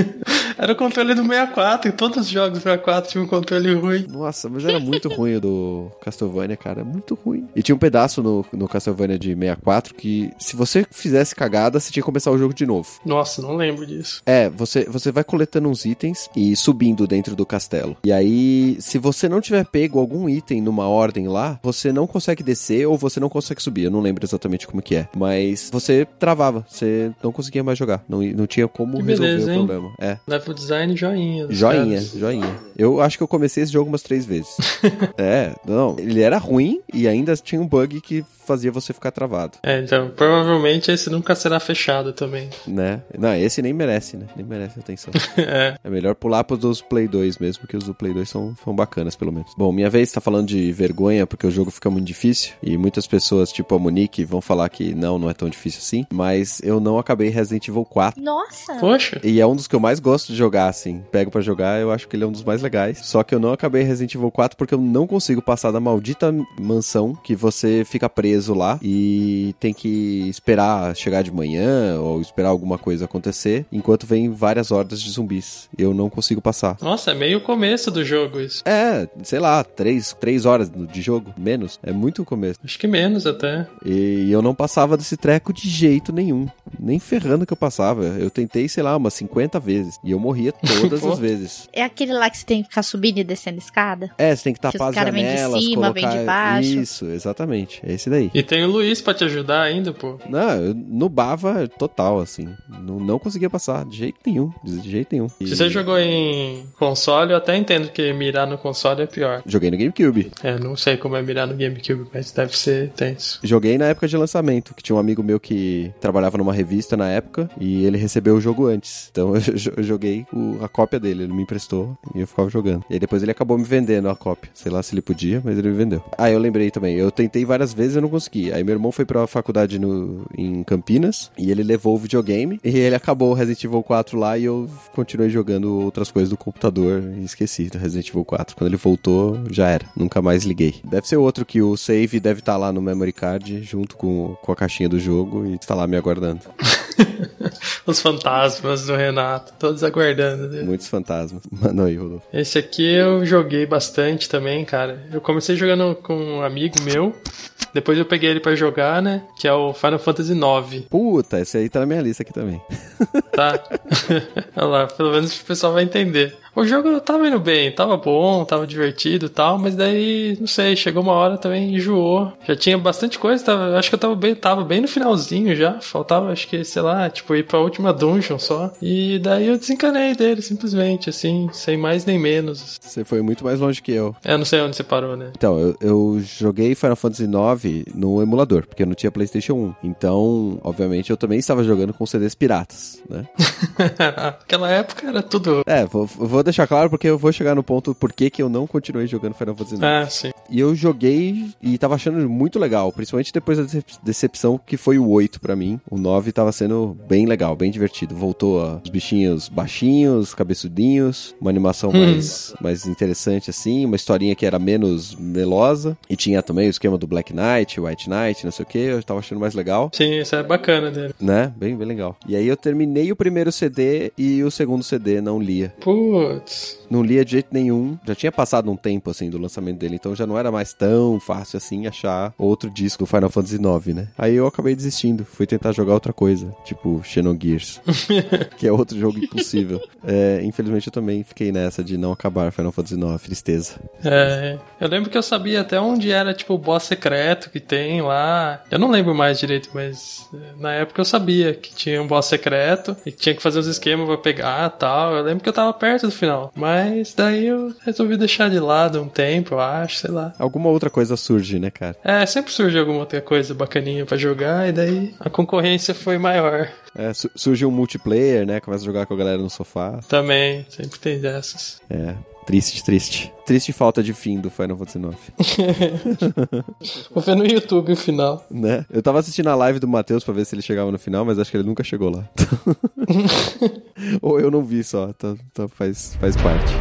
Speaker 2: era o controle do 64, em todos os jogos do 64 tinha um controle ruim.
Speaker 1: Nossa, mas era muito ruim o do Castlevania, cara, muito ruim. E tinha um pedaço no, no Castlevania de 64 que se você fizesse cagada, você tinha que começar o jogo de novo.
Speaker 2: Nossa, não lembro disso.
Speaker 1: É, você, você vai coletando uns itens e subindo dentro do castelo. E aí, se você não tiver pego algum item numa ordem lá, você não consegue descer ou você não consegue subir. Eu não lembro exatamente como que é. Mas você travava, você não conseguia mais jogar. Não, não tinha como resolver o problema. É.
Speaker 2: Level design joinha.
Speaker 1: Joinha, caras. joinha. Eu acho que eu comecei esse jogo umas três vezes. é, não, ele era ruim e ainda tinha um bug que fazia você ficar travado.
Speaker 2: É, então, provavelmente esse nunca será fechado também.
Speaker 1: Né? Não, esse nem merece, né? Nem merece atenção. é. é melhor pular pros dos Play 2 mesmo, que os do Play 2 são, são bacanas, pelo menos. Bom, minha vez tá falando de vergonha, porque o jogo fica muito difícil, e muitas pessoas, tipo a Monique, vão falar que não, não é tão difícil assim, mas eu não acabei Resident Evil 4.
Speaker 3: Nossa!
Speaker 2: Poxa!
Speaker 1: E é um dos que eu mais gosto de jogar, assim. Pego para jogar, eu acho que ele é um dos mais legais. Só que eu não acabei Resident Evil 4 porque eu não consigo passar da maldita mansão que você fica preso lá e tem que esperar chegar de manhã ou esperar alguma coisa acontecer, enquanto vem várias hordas de zumbis. Eu não consigo passar.
Speaker 2: Nossa, é meio o começo do jogo isso.
Speaker 1: É, sei lá, três, três horas de jogo, menos. É muito o começo.
Speaker 2: Acho que menos até.
Speaker 1: E eu não passava desse treco de jeito nenhum. Nem ferrando que eu passava. Eu tentei, sei lá, umas 50 vezes. E eu morria todas as vezes.
Speaker 3: É aquele lá que você tem que ficar subindo e descendo escada?
Speaker 1: É, você tem que tapar
Speaker 3: que
Speaker 1: as janelas,
Speaker 3: vem de cima,
Speaker 1: colocar...
Speaker 3: vem de baixo.
Speaker 1: Isso, exatamente. É esse daí.
Speaker 2: E tem o Luiz pra te ajudar ainda, pô.
Speaker 1: Não, eu nubava total, assim. Não, não conseguia passar de jeito nenhum. De jeito nenhum. E...
Speaker 2: Se você jogou em console, eu até entendo que mirar no console é pior.
Speaker 1: Joguei no GameCube.
Speaker 2: É, não sei como é mirar no GameCube, mas deve ser tenso.
Speaker 1: Joguei na época de lançamento, que tinha um amigo meu que trabalhava numa revista na época e ele recebeu o jogo antes. Então eu joguei o, a cópia dele, ele me emprestou e eu ficava jogando. E depois ele acabou me vendendo a cópia. Sei lá se ele podia, mas ele me vendeu. Ah, eu lembrei também. Eu tentei várias vezes e não consegui. Aí meu irmão foi pra faculdade no, em Campinas e ele levou o videogame e ele acabou o Resident Evil 4 lá e eu continuei jogando outras coisas do computador e esqueci do Resident Evil 4. Quando ele voltou, já era. Nunca mais liguei. Deve ser outro que o save deve estar tá lá no memory card junto com, com a caixinha do jogo e está lá me aguardando.
Speaker 2: Os fantasmas do Renato, todos aguardando. Né?
Speaker 1: Muitos fantasmas. Mano aí, Rodolfo.
Speaker 2: Esse aqui eu joguei bastante também, cara. Eu comecei jogando com um amigo meu. Depois eu peguei ele para jogar, né? Que é o Final Fantasy IX.
Speaker 1: Puta, esse aí tá na minha lista aqui também.
Speaker 2: Tá. Olha lá, pelo menos o pessoal vai entender. O jogo tava indo bem, tava bom, tava divertido e tal, mas daí, não sei, chegou uma hora também enjoou. Já tinha bastante coisa, tava, acho que eu tava bem, tava bem no finalzinho já. Faltava, acho que, sei lá, tipo, ir pra última dungeon só. E daí eu desencanei dele, simplesmente, assim, sem mais nem menos.
Speaker 1: Você foi muito mais longe que eu.
Speaker 2: É, não sei onde você parou, né?
Speaker 1: Então, eu, eu joguei Final Fantasy IX no emulador, porque eu não tinha PlayStation 1. Então, obviamente, eu também estava jogando com CDs piratas, né?
Speaker 2: Naquela época era tudo.
Speaker 1: É, vou, vou deixar claro porque eu vou chegar no ponto por que eu não continuei jogando Final Fantasy IX.
Speaker 2: Ah, sim.
Speaker 1: E eu joguei e tava achando muito legal, principalmente depois da decepção que foi o 8 para mim. O 9 tava sendo bem legal, bem divertido. Voltou a, os bichinhos baixinhos, cabeçudinhos, uma animação hum. mais, mais interessante assim, uma historinha que era menos melosa. E tinha também o esquema do Black Knight, White Knight, não sei o que. Eu tava achando mais legal.
Speaker 2: Sim, isso é bacana dele.
Speaker 1: Né? Bem, bem legal. E aí eu terminei o primeiro CD e o segundo CD não lia.
Speaker 2: Putz.
Speaker 1: Não lia de jeito nenhum. Já tinha passado um tempo, assim, do lançamento dele, então já não era mais tão fácil assim achar outro disco do Final Fantasy IX, né? Aí eu acabei desistindo. Fui tentar jogar outra coisa, tipo Xenogears, que é outro jogo impossível. É, infelizmente eu também fiquei nessa de não acabar Final Fantasy IX, tristeza.
Speaker 2: É, eu lembro que eu sabia até onde era, tipo, o boss secreto que tem lá. Eu não lembro mais direito, mas é, na época eu sabia que tinha um boss secreto e que tinha que fazer os esquemas pra pegar tal. Eu lembro que eu tava perto do final. Mas daí eu resolvi deixar de lado um tempo, eu acho, sei lá.
Speaker 1: Alguma outra coisa surge, né, cara?
Speaker 2: É, sempre surge alguma outra coisa bacaninha para jogar e daí a concorrência foi maior.
Speaker 1: É, su surge um multiplayer, né? Começa a jogar com a galera no sofá.
Speaker 2: Também, sempre tem dessas.
Speaker 1: É, Triste, triste. Triste falta de fim do Final Fantasy IX.
Speaker 2: Vou ver no YouTube o final.
Speaker 1: Né? Eu tava assistindo a live do Matheus pra ver se ele chegava no final, mas acho que ele nunca chegou lá. Ou eu não vi só, então, então faz, faz parte.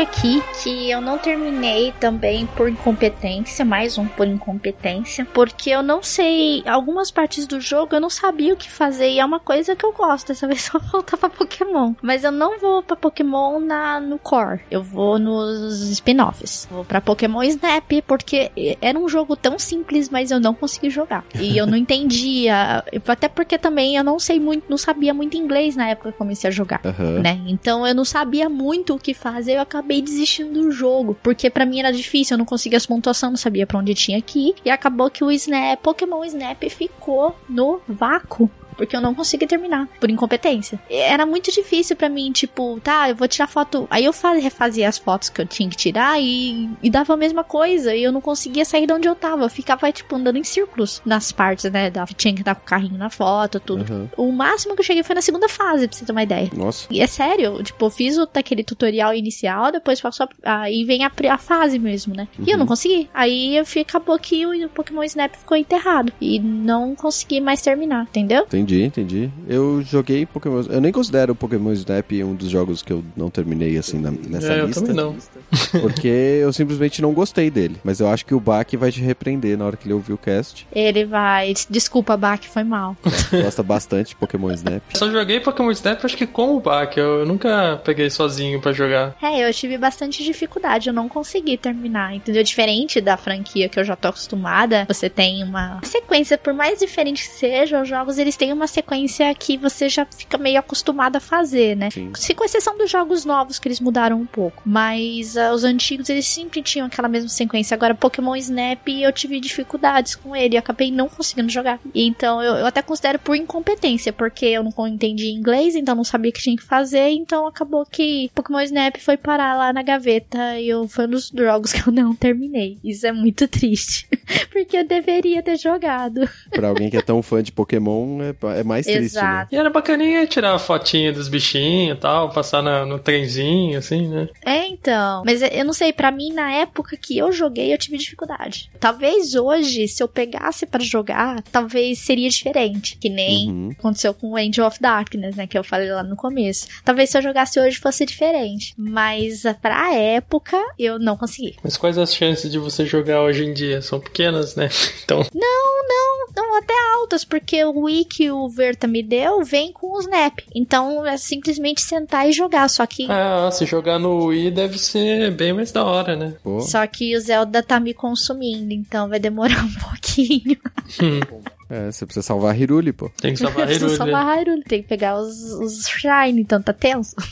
Speaker 3: Aqui que eu não terminei também por incompetência, mais um por incompetência, porque eu não sei algumas partes do jogo eu não sabia o que fazer e é uma coisa que eu gosto. Dessa vez só voltar para Pokémon, mas eu não vou para Pokémon na no core. Eu vou nos spin-offs. Vou para Pokémon Snap porque era um jogo tão simples, mas eu não consegui jogar e eu não entendia, até porque também eu não sei muito, não sabia muito inglês na época que eu comecei a jogar,
Speaker 1: uhum.
Speaker 3: né? Então eu não sabia muito o que fazer. Eu acabei desistindo do jogo, porque para mim era difícil, eu não conseguia as pontuações, não sabia para onde tinha que ir, e acabou que o Snap, Pokémon Snap ficou no vácuo porque eu não consegui terminar, por incompetência. Era muito difícil para mim, tipo, tá, eu vou tirar foto. Aí eu refazia as fotos que eu tinha que tirar e, e dava a mesma coisa. E eu não conseguia sair de onde eu tava. Eu ficava, tipo, andando em círculos nas partes, né? Da, tinha que estar com o carrinho na foto, tudo. Uhum. O máximo que eu cheguei foi na segunda fase, pra você ter uma ideia.
Speaker 1: Nossa.
Speaker 3: E é sério, tipo, eu fiz o, aquele tutorial inicial, depois passou. Aí vem a, a fase mesmo, né? Uhum. E eu não uhum. consegui. Aí eu fui, acabou que o, o Pokémon Snap ficou enterrado. E não consegui mais terminar, entendeu?
Speaker 1: Entendi, entendi. Eu joguei Pokémon. Eu nem considero o Pokémon Snap um dos jogos que eu não terminei assim na, nessa
Speaker 2: é,
Speaker 1: lista.
Speaker 2: Eu também não.
Speaker 1: Porque eu simplesmente não gostei dele. Mas eu acho que o Bach vai te repreender na hora que ele ouvir o cast.
Speaker 3: Ele vai. Desculpa, Bach, foi mal.
Speaker 1: É, gosta bastante de Pokémon Snap.
Speaker 2: Só joguei Pokémon Snap acho que com o Bach. Eu nunca peguei sozinho para jogar.
Speaker 3: É, eu tive bastante dificuldade. Eu não consegui terminar. Entendeu? Diferente da franquia que eu já tô acostumada, você tem uma sequência, por mais diferente que seja, os jogos eles têm uma sequência que você já fica meio acostumado a fazer, né? Sim. Se com exceção dos jogos novos que eles mudaram um pouco. Mas uh, os antigos eles sempre tinham aquela mesma sequência. Agora, Pokémon Snap eu tive dificuldades com ele. Eu acabei não conseguindo jogar. Então eu, eu até considero por incompetência, porque eu não entendi inglês, então não sabia o que tinha que fazer. Então acabou que Pokémon Snap foi parar lá na gaveta e eu, foi um dos jogos que eu não terminei. Isso é muito triste. porque eu deveria ter jogado.
Speaker 1: Pra alguém que é tão fã de Pokémon, é, é mais triste, né? Exato.
Speaker 2: né? E era bacaninha tirar a fotinha dos bichinhos e tal, passar na, no trenzinho, assim, né?
Speaker 3: É, então. Mas eu não sei, para mim, na época que eu joguei, eu tive dificuldade. Talvez hoje, se eu pegasse para jogar, talvez seria diferente. Que nem uhum. aconteceu com o Angel of Darkness, né? Que eu falei lá no começo. Talvez se eu jogasse hoje fosse diferente. Mas pra época, eu não consegui.
Speaker 2: Mas quais as chances de você jogar hoje em dia? São pequenas, né? Então.
Speaker 3: Não, não, não, até altas, porque o Wii que o Verta me deu vem com o Snap. Então é simplesmente sentar e jogar. Só que.
Speaker 2: Ah, se jogar no Wii deve ser bem mais da hora, né?
Speaker 3: Pô. Só que o Zelda tá me consumindo, então vai demorar um pouquinho.
Speaker 1: É, você precisa salvar a Hiruli, pô.
Speaker 2: Tem que salvar a Hiruli.
Speaker 3: Precisa salvar a Hiruli. Tem que pegar os, os Shine, então tá tenso.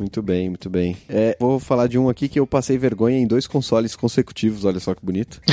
Speaker 1: Muito bem, muito bem. É, vou falar de um aqui que eu passei vergonha em dois consoles consecutivos, olha só que bonito.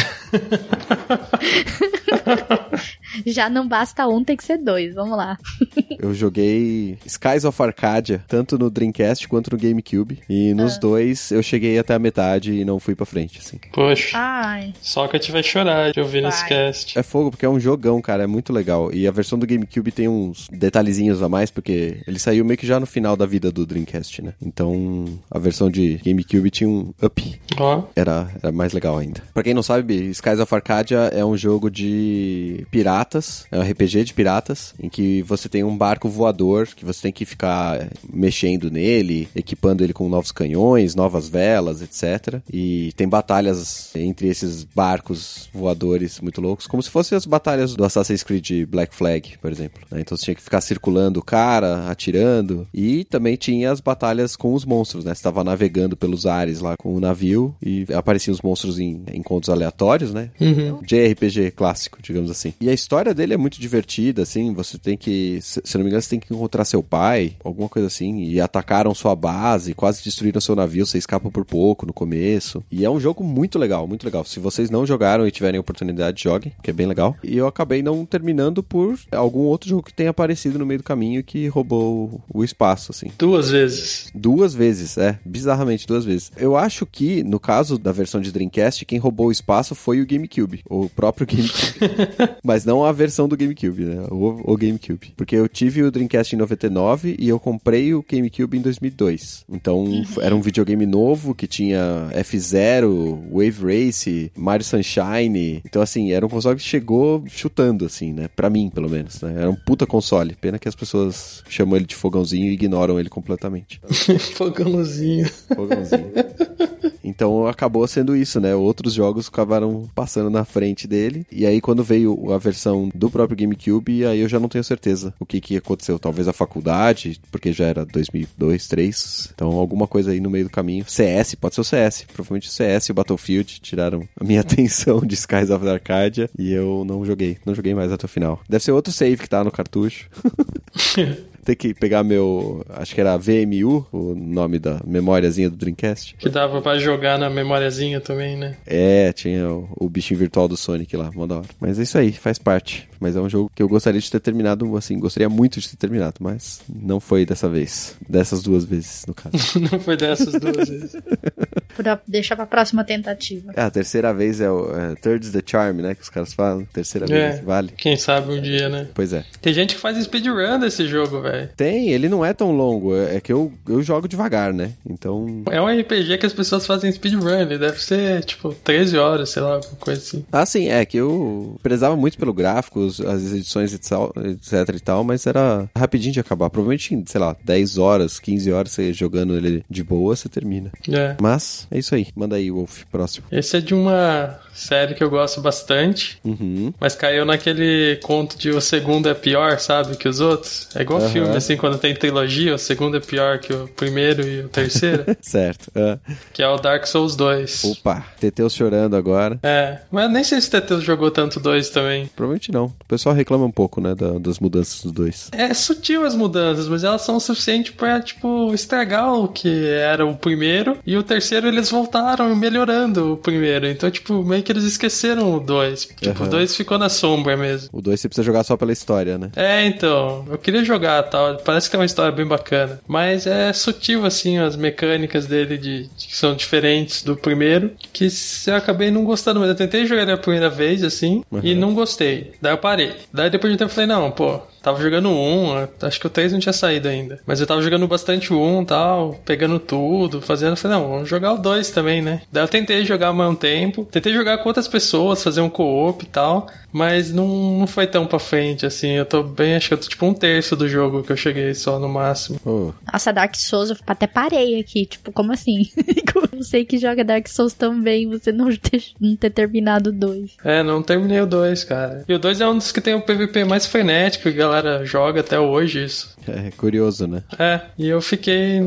Speaker 3: Já não basta um, tem que ser dois, vamos lá.
Speaker 1: eu joguei Skies of Arcadia, tanto no Dreamcast quanto no GameCube. E nos ah. dois eu cheguei até a metade e não fui pra frente, assim.
Speaker 2: Poxa.
Speaker 3: Ai.
Speaker 2: Só que eu tive chorar de ouvir nesse cast.
Speaker 1: É fogo, porque é um jogão, cara, é muito legal. E a versão do GameCube tem uns detalhezinhos a mais, porque ele saiu meio que já no final da vida do Dreamcast, né? Então a versão de GameCube tinha um up.
Speaker 2: Oh.
Speaker 1: Era, era mais legal ainda. Pra quem não sabe, Skies of Arcadia é um jogo de piratas, é um RPG de piratas, em que você tem um barco voador que você tem que ficar mexendo nele, equipando ele com novos canhões, novas velas, etc. E tem batalhas entre esses barcos voadores muito loucos, como se fossem as batalhas do Assassin's Creed Black Flag, por exemplo. Né? Então você tinha que ficar circulando o cara, atirando, e também tinha as batalhas com os monstros, né? Você estava navegando pelos ares lá com o navio e apareciam os monstros em encontros aleatórios, né?
Speaker 2: Uhum.
Speaker 1: JRPG clássico, digamos assim. E a história dele é muito divertida, assim. Você tem que, se não me engano, você tem que encontrar seu pai, alguma coisa assim. E atacaram sua base, quase destruíram seu navio. Você escapa por pouco no começo. E é um jogo muito legal, muito legal. Se vocês não jogaram e tiverem oportunidade, joguem, que é bem legal. E eu acabei não terminando por algum outro jogo que tenha aparecido no meio do caminho que roubou o espaço, assim.
Speaker 2: Duas vezes.
Speaker 1: Duas vezes, é. Bizarramente, duas vezes. Eu acho que, no caso da versão de Dreamcast, quem roubou o espaço foi o GameCube. O próprio GameCube. Mas não a versão do GameCube, né? O, o, GameCube. Porque eu tive o Dreamcast em 99 e eu comprei o GameCube em 2002. Então uhum. era um videogame novo que tinha F-Zero, Wave Race, Mario Sunshine. Então, assim, era um console que chegou chutando, assim, né? Pra mim, pelo menos. Né? Era um puta console. Pena que as pessoas chamam ele de fogãozinho e ignoram ele completamente.
Speaker 2: fogãozinho.
Speaker 1: Fogãozinho. Então acabou sendo isso, né? Outros jogos acabaram passando na frente dele. E aí, quando veio a versão do próprio GameCube, aí eu já não tenho certeza o que, que aconteceu. Talvez a faculdade, porque já era 2002, 2003. Então, alguma coisa aí no meio do caminho. CS, pode ser o CS. Provavelmente o CS e o Battlefield tiraram a minha atenção de Skies of Arcadia. E eu não joguei. Não joguei mais até o final. Deve ser outro save que tá no cartucho. ter que pegar meu. Acho que era VMU, o nome da memóriazinha do Dreamcast.
Speaker 2: Que dava pra jogar na memóriazinha também, né?
Speaker 1: É, tinha o, o bichinho virtual do Sonic lá, mó da hora. Mas é isso aí, faz parte. Mas é um jogo que eu gostaria de ter terminado, assim, gostaria muito de ter terminado, mas não foi dessa vez. Dessas duas vezes, no caso.
Speaker 2: não foi dessas duas vezes.
Speaker 3: Pra deixar pra próxima tentativa.
Speaker 1: É, a terceira vez é o é, Third's the Charm, né? Que os caras falam. Terceira
Speaker 2: É.
Speaker 1: vez, vale.
Speaker 2: Quem sabe um dia, né?
Speaker 1: Pois é.
Speaker 2: Tem gente que faz speedrun desse jogo, velho.
Speaker 1: Tem, ele não é tão longo. É é que eu, eu jogo devagar, né? Então.
Speaker 2: É um RPG que as pessoas fazem speedrun, ele deve ser, tipo, 13 horas, sei lá, alguma coisa assim.
Speaker 1: Ah, sim, é que eu prezava muito pelo gráfico, as edições e tal, etc e tal, mas era rapidinho de acabar. Provavelmente sei lá, 10 horas, 15 horas, você jogando ele de boa, você termina.
Speaker 2: É.
Speaker 1: Mas é isso aí. Manda aí, Wolf, próximo.
Speaker 2: Esse é de uma série que eu gosto bastante,
Speaker 1: Uhum.
Speaker 2: mas caiu naquele conto de o segundo é pior, sabe, que os outros. É igual
Speaker 1: Aham.
Speaker 2: filme, assim, quando tem trilogia, o segundo é pior que o primeiro e o terceiro,
Speaker 1: Certo. Ah,
Speaker 2: que é o Dark Souls 2.
Speaker 1: opa, Teteu chorando agora.
Speaker 2: É, mas nem sei se o Teteus jogou tanto dois também.
Speaker 1: Provavelmente não. O pessoal reclama um pouco, né, da- das mudanças dos dois.
Speaker 2: É sutil as mudanças, mas elas são o suficiente pra, tipo, estragar o que era o primeiro. E o terceiro eles voltaram melhorando o primeiro. Então, tipo, meio que eles esqueceram o dois. Tipo,
Speaker 1: Aham.
Speaker 2: o dois ficou na sombra mesmo.
Speaker 1: O 2 você precisa jogar só pela história, né?
Speaker 2: É, então, eu queria jogar tal. Parece que tem uma história bem bacana. Mas é sutil, assim, as mecânicas dele de, que são diferentes do primeiro. Que eu acabei não gostando, mas eu tentei jogar ele a primeira vez, assim, e não gostei. Daí eu parei. Daí depois de um tempo eu falei, não, pô. Tava jogando um, acho que o 3 não tinha saído ainda. Mas eu tava jogando bastante um tal, pegando tudo, fazendo. Falei, não, vamos jogar o 2 também, né? Daí eu tentei jogar mais um tempo. Tentei jogar com outras pessoas, fazer um co-op e tal. Mas não, não foi tão pra frente, assim. Eu tô bem, acho que eu tô tipo um terço do jogo que eu cheguei só no máximo.
Speaker 1: Oh,
Speaker 3: Nossa, Dark Souls, eu até parei aqui. Tipo, como assim? Como Você que joga Dark Souls também, você não ter, não ter terminado dois.
Speaker 2: É, não terminei o 2, cara. E o 2 é um dos que tem o PVP mais frenético, que a galera joga até hoje isso.
Speaker 1: é curioso, né?
Speaker 2: É, e eu fiquei,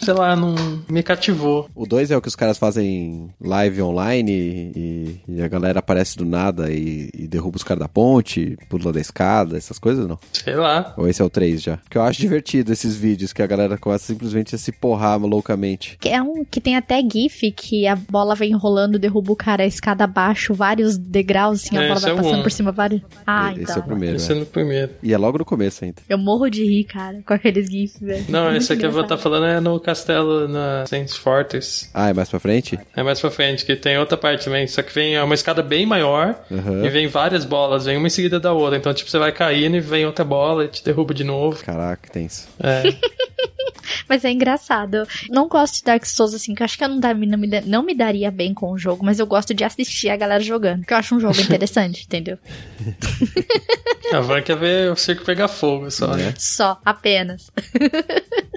Speaker 2: sei lá, não me cativou.
Speaker 1: O 2 é o que os caras fazem live online e, e a galera aparece do nada e, e derruba os caras da ponte, pula da escada, essas coisas não?
Speaker 2: Sei lá.
Speaker 1: Ou esse é o 3 já? Porque eu acho divertido esses vídeos que a galera começa simplesmente a se porrar loucamente.
Speaker 3: Que É um que tem até GIF que a bola vem enrolando, derruba o cara a escada abaixo, vários degraus, assim, a
Speaker 2: É,
Speaker 3: bola
Speaker 2: esse
Speaker 3: vai
Speaker 2: é
Speaker 3: passando
Speaker 2: um.
Speaker 3: por cima vários. Ah,
Speaker 1: esse
Speaker 3: então.
Speaker 1: é o primeiro.
Speaker 2: Esse é
Speaker 1: é.
Speaker 2: no primeiro.
Speaker 1: E é logo no começo ainda.
Speaker 3: Eu morro de rir, cara, com aqueles GIFs, velho.
Speaker 2: Não, esse aqui eu vou estar
Speaker 3: engraçado.
Speaker 2: falando é no castelo na Saints Fortress.
Speaker 1: Ah, é mais pra frente?
Speaker 2: É mais pra frente, que tem outra parte também. Só que vem é uma escada bem maior
Speaker 1: Aham.
Speaker 2: e vem várias bolas, vem uma em seguida da outra. Então, tipo, você vai caindo e vem outra bola e te derruba de novo.
Speaker 1: Caraca, que tenso.
Speaker 2: É.
Speaker 3: Mas é engraçado. Não gosto de Dark Souls, assim, que eu acho que eu não, dá- não, me, não me daria bem com o jogo, mas eu gosto de assistir a galera jogando. Porque eu acho um jogo interessante, entendeu?
Speaker 2: a Van quer ver o circo pegar fogo só, né?
Speaker 1: Né?
Speaker 3: Só, apenas.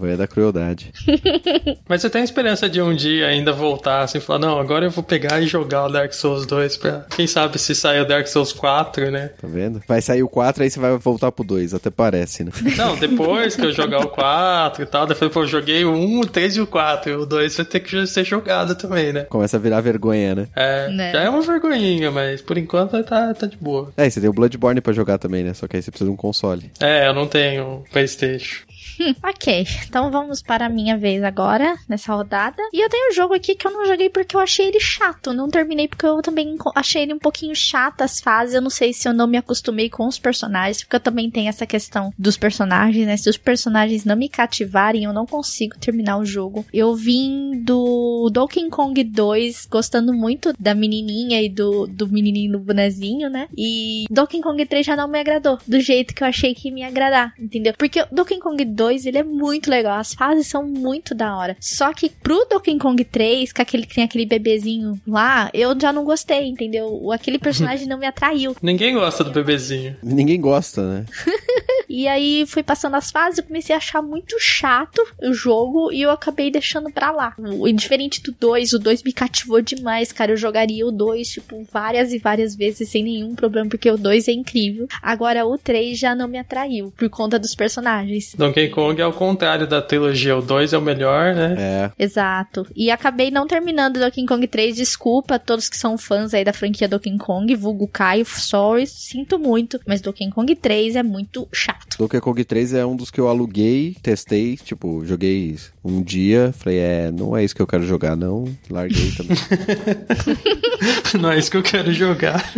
Speaker 1: A voia da crueldade.
Speaker 2: Mas você tem esperança de um dia ainda voltar assim e falar, não, agora eu vou pegar e jogar o Dark Souls 2 pra. Quem sabe se sair o Dark Souls 4, né?
Speaker 1: Tá vendo? Vai sair o 4, aí você vai voltar pro 2, até parece, né?
Speaker 2: Não, depois que eu jogar o 4 e tal, depois pô, eu joguei o 1, o 3 e o 4. E o 2 vai ter que ser jogado também, né?
Speaker 1: Começa a virar vergonha, né?
Speaker 2: É,
Speaker 3: Né?
Speaker 2: já é uma vergonhinha, mas por enquanto tá, tá de boa.
Speaker 1: É, e você tem o Bloodborne pra jogar também, né? Só que aí você precisa de um console.
Speaker 2: É, eu não tenho Playstation.
Speaker 3: Ok, então vamos para a minha vez agora, nessa rodada. E eu tenho um jogo aqui que eu não joguei porque eu achei ele chato. Não terminei porque eu também achei ele um pouquinho chato as fases. Eu não sei se eu não me acostumei com os personagens, porque eu também tenho essa questão dos personagens, né? Se os personagens não me cativarem, eu não consigo terminar o jogo. Eu vim do Donkey Kong 2 gostando muito da menininha e do, do menininho do bonezinho, né? E Donkey Kong 3 já não me agradou do jeito que eu achei que me agradar, entendeu? Porque Donkey Kong 2, ele é muito legal, as fases são muito da hora. Só que pro Donkey Kong 3, que aquele que tem aquele bebezinho lá, eu já não gostei, entendeu? O- Aquele personagem não me atraiu.
Speaker 2: Ninguém gosta do bebezinho.
Speaker 1: Ninguém gosta, né?
Speaker 3: E aí fui passando as fases, eu comecei a achar muito chato o jogo e eu acabei deixando pra lá. O- Diferente do 2, o 2 me cativou demais, cara. Eu jogaria o 2, tipo, várias e várias vezes sem nenhum problema, porque o 2 é incrível. Agora o 3 já não me atraiu, por conta dos personagens.
Speaker 2: Donkey Kong é o contrário da trilogia. O 2 é o melhor, né?
Speaker 1: É.
Speaker 3: Exato. E acabei não terminando Donkey Kong 3. Desculpa a todos que são fãs aí da franquia Donkey Kong, vulgo Caio, sorry, sinto muito. Mas Donkey Kong 3 é muito chato. chato.
Speaker 1: Donkey Kong 3 é um dos que eu aluguei, testei, tipo, joguei um dia, falei, é, não é isso que eu quero jogar, não. Larguei também.
Speaker 2: não é isso que eu quero jogar.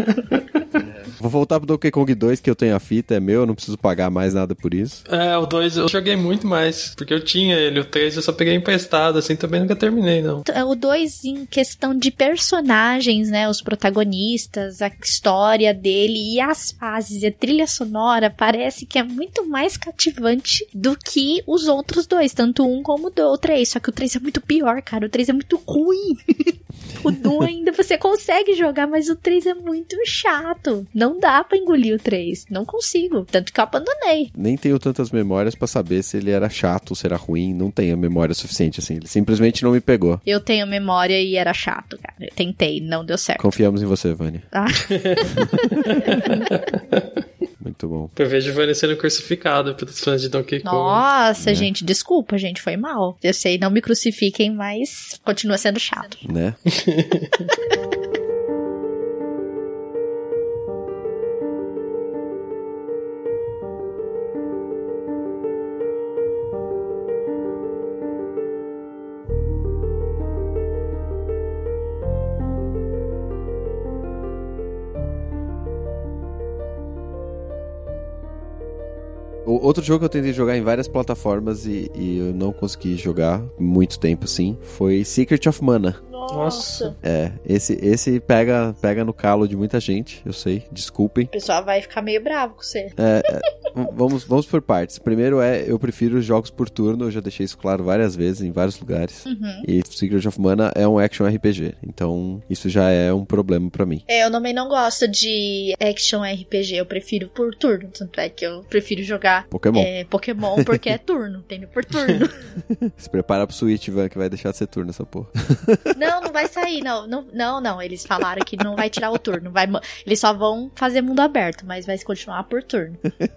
Speaker 1: Vou voltar pro Donkey Kong 2, que eu tenho a fita, é meu, eu não preciso pagar mais nada por isso.
Speaker 2: É, o 2 eu joguei muito mais, porque eu tinha ele. O 3 eu só peguei emprestado, assim, também nunca terminei, não.
Speaker 3: O 2, em questão de personagens, né, os protagonistas, a história dele e as fases a trilha sonora, parece que é muito mais cativante do que os outros dois, tanto um como o 3. Só que o 3 é muito pior, cara. O 3 é muito ruim. o 2 ainda você consegue jogar, mas o 3 é muito chato. Não dá pra engolir o 3. Não consigo. Tanto que eu abandonei.
Speaker 1: Nem tenho tantas memórias para saber se ele era chato ou se era ruim. Não tenho memória suficiente, assim. Ele simplesmente não me pegou.
Speaker 3: Eu tenho memória e era chato, cara. Eu tentei, não deu certo.
Speaker 1: Confiamos em você, Vânia.
Speaker 3: Ah.
Speaker 1: Muito bom.
Speaker 2: Eu vejo Vânia sendo crucificada pelos fãs de Donkey Kong.
Speaker 3: Nossa, é. gente, desculpa, gente, foi mal. Eu sei, não me crucifiquem, mas continua sendo chato.
Speaker 1: Né? outro jogo que eu tentei jogar em várias plataformas e, e eu não consegui jogar muito tempo assim foi Secret of Mana.
Speaker 3: Nossa.
Speaker 1: É, esse, esse pega, pega no calo de muita gente, eu sei, desculpem. O
Speaker 3: pessoal vai ficar meio bravo com você.
Speaker 1: É, é, vamos, vamos por partes. Primeiro é, eu prefiro jogos por turno, eu já deixei isso claro várias vezes, em vários lugares. Uhum. E Secret of Mana é um action RPG, então isso já é um problema para mim.
Speaker 3: É, eu também não gosto de action RPG, eu prefiro por turno, tanto é que eu prefiro jogar
Speaker 1: Pokémon.
Speaker 3: É, Pokémon porque é turno, entendeu? Por turno.
Speaker 1: Se prepara pro Switch, Van, que vai deixar de ser turno essa porra.
Speaker 3: Não, não vai sair, não. Não, não, não. Eles falaram que não vai tirar o turno. Vai, eles só vão fazer mundo aberto, mas vai continuar por turno.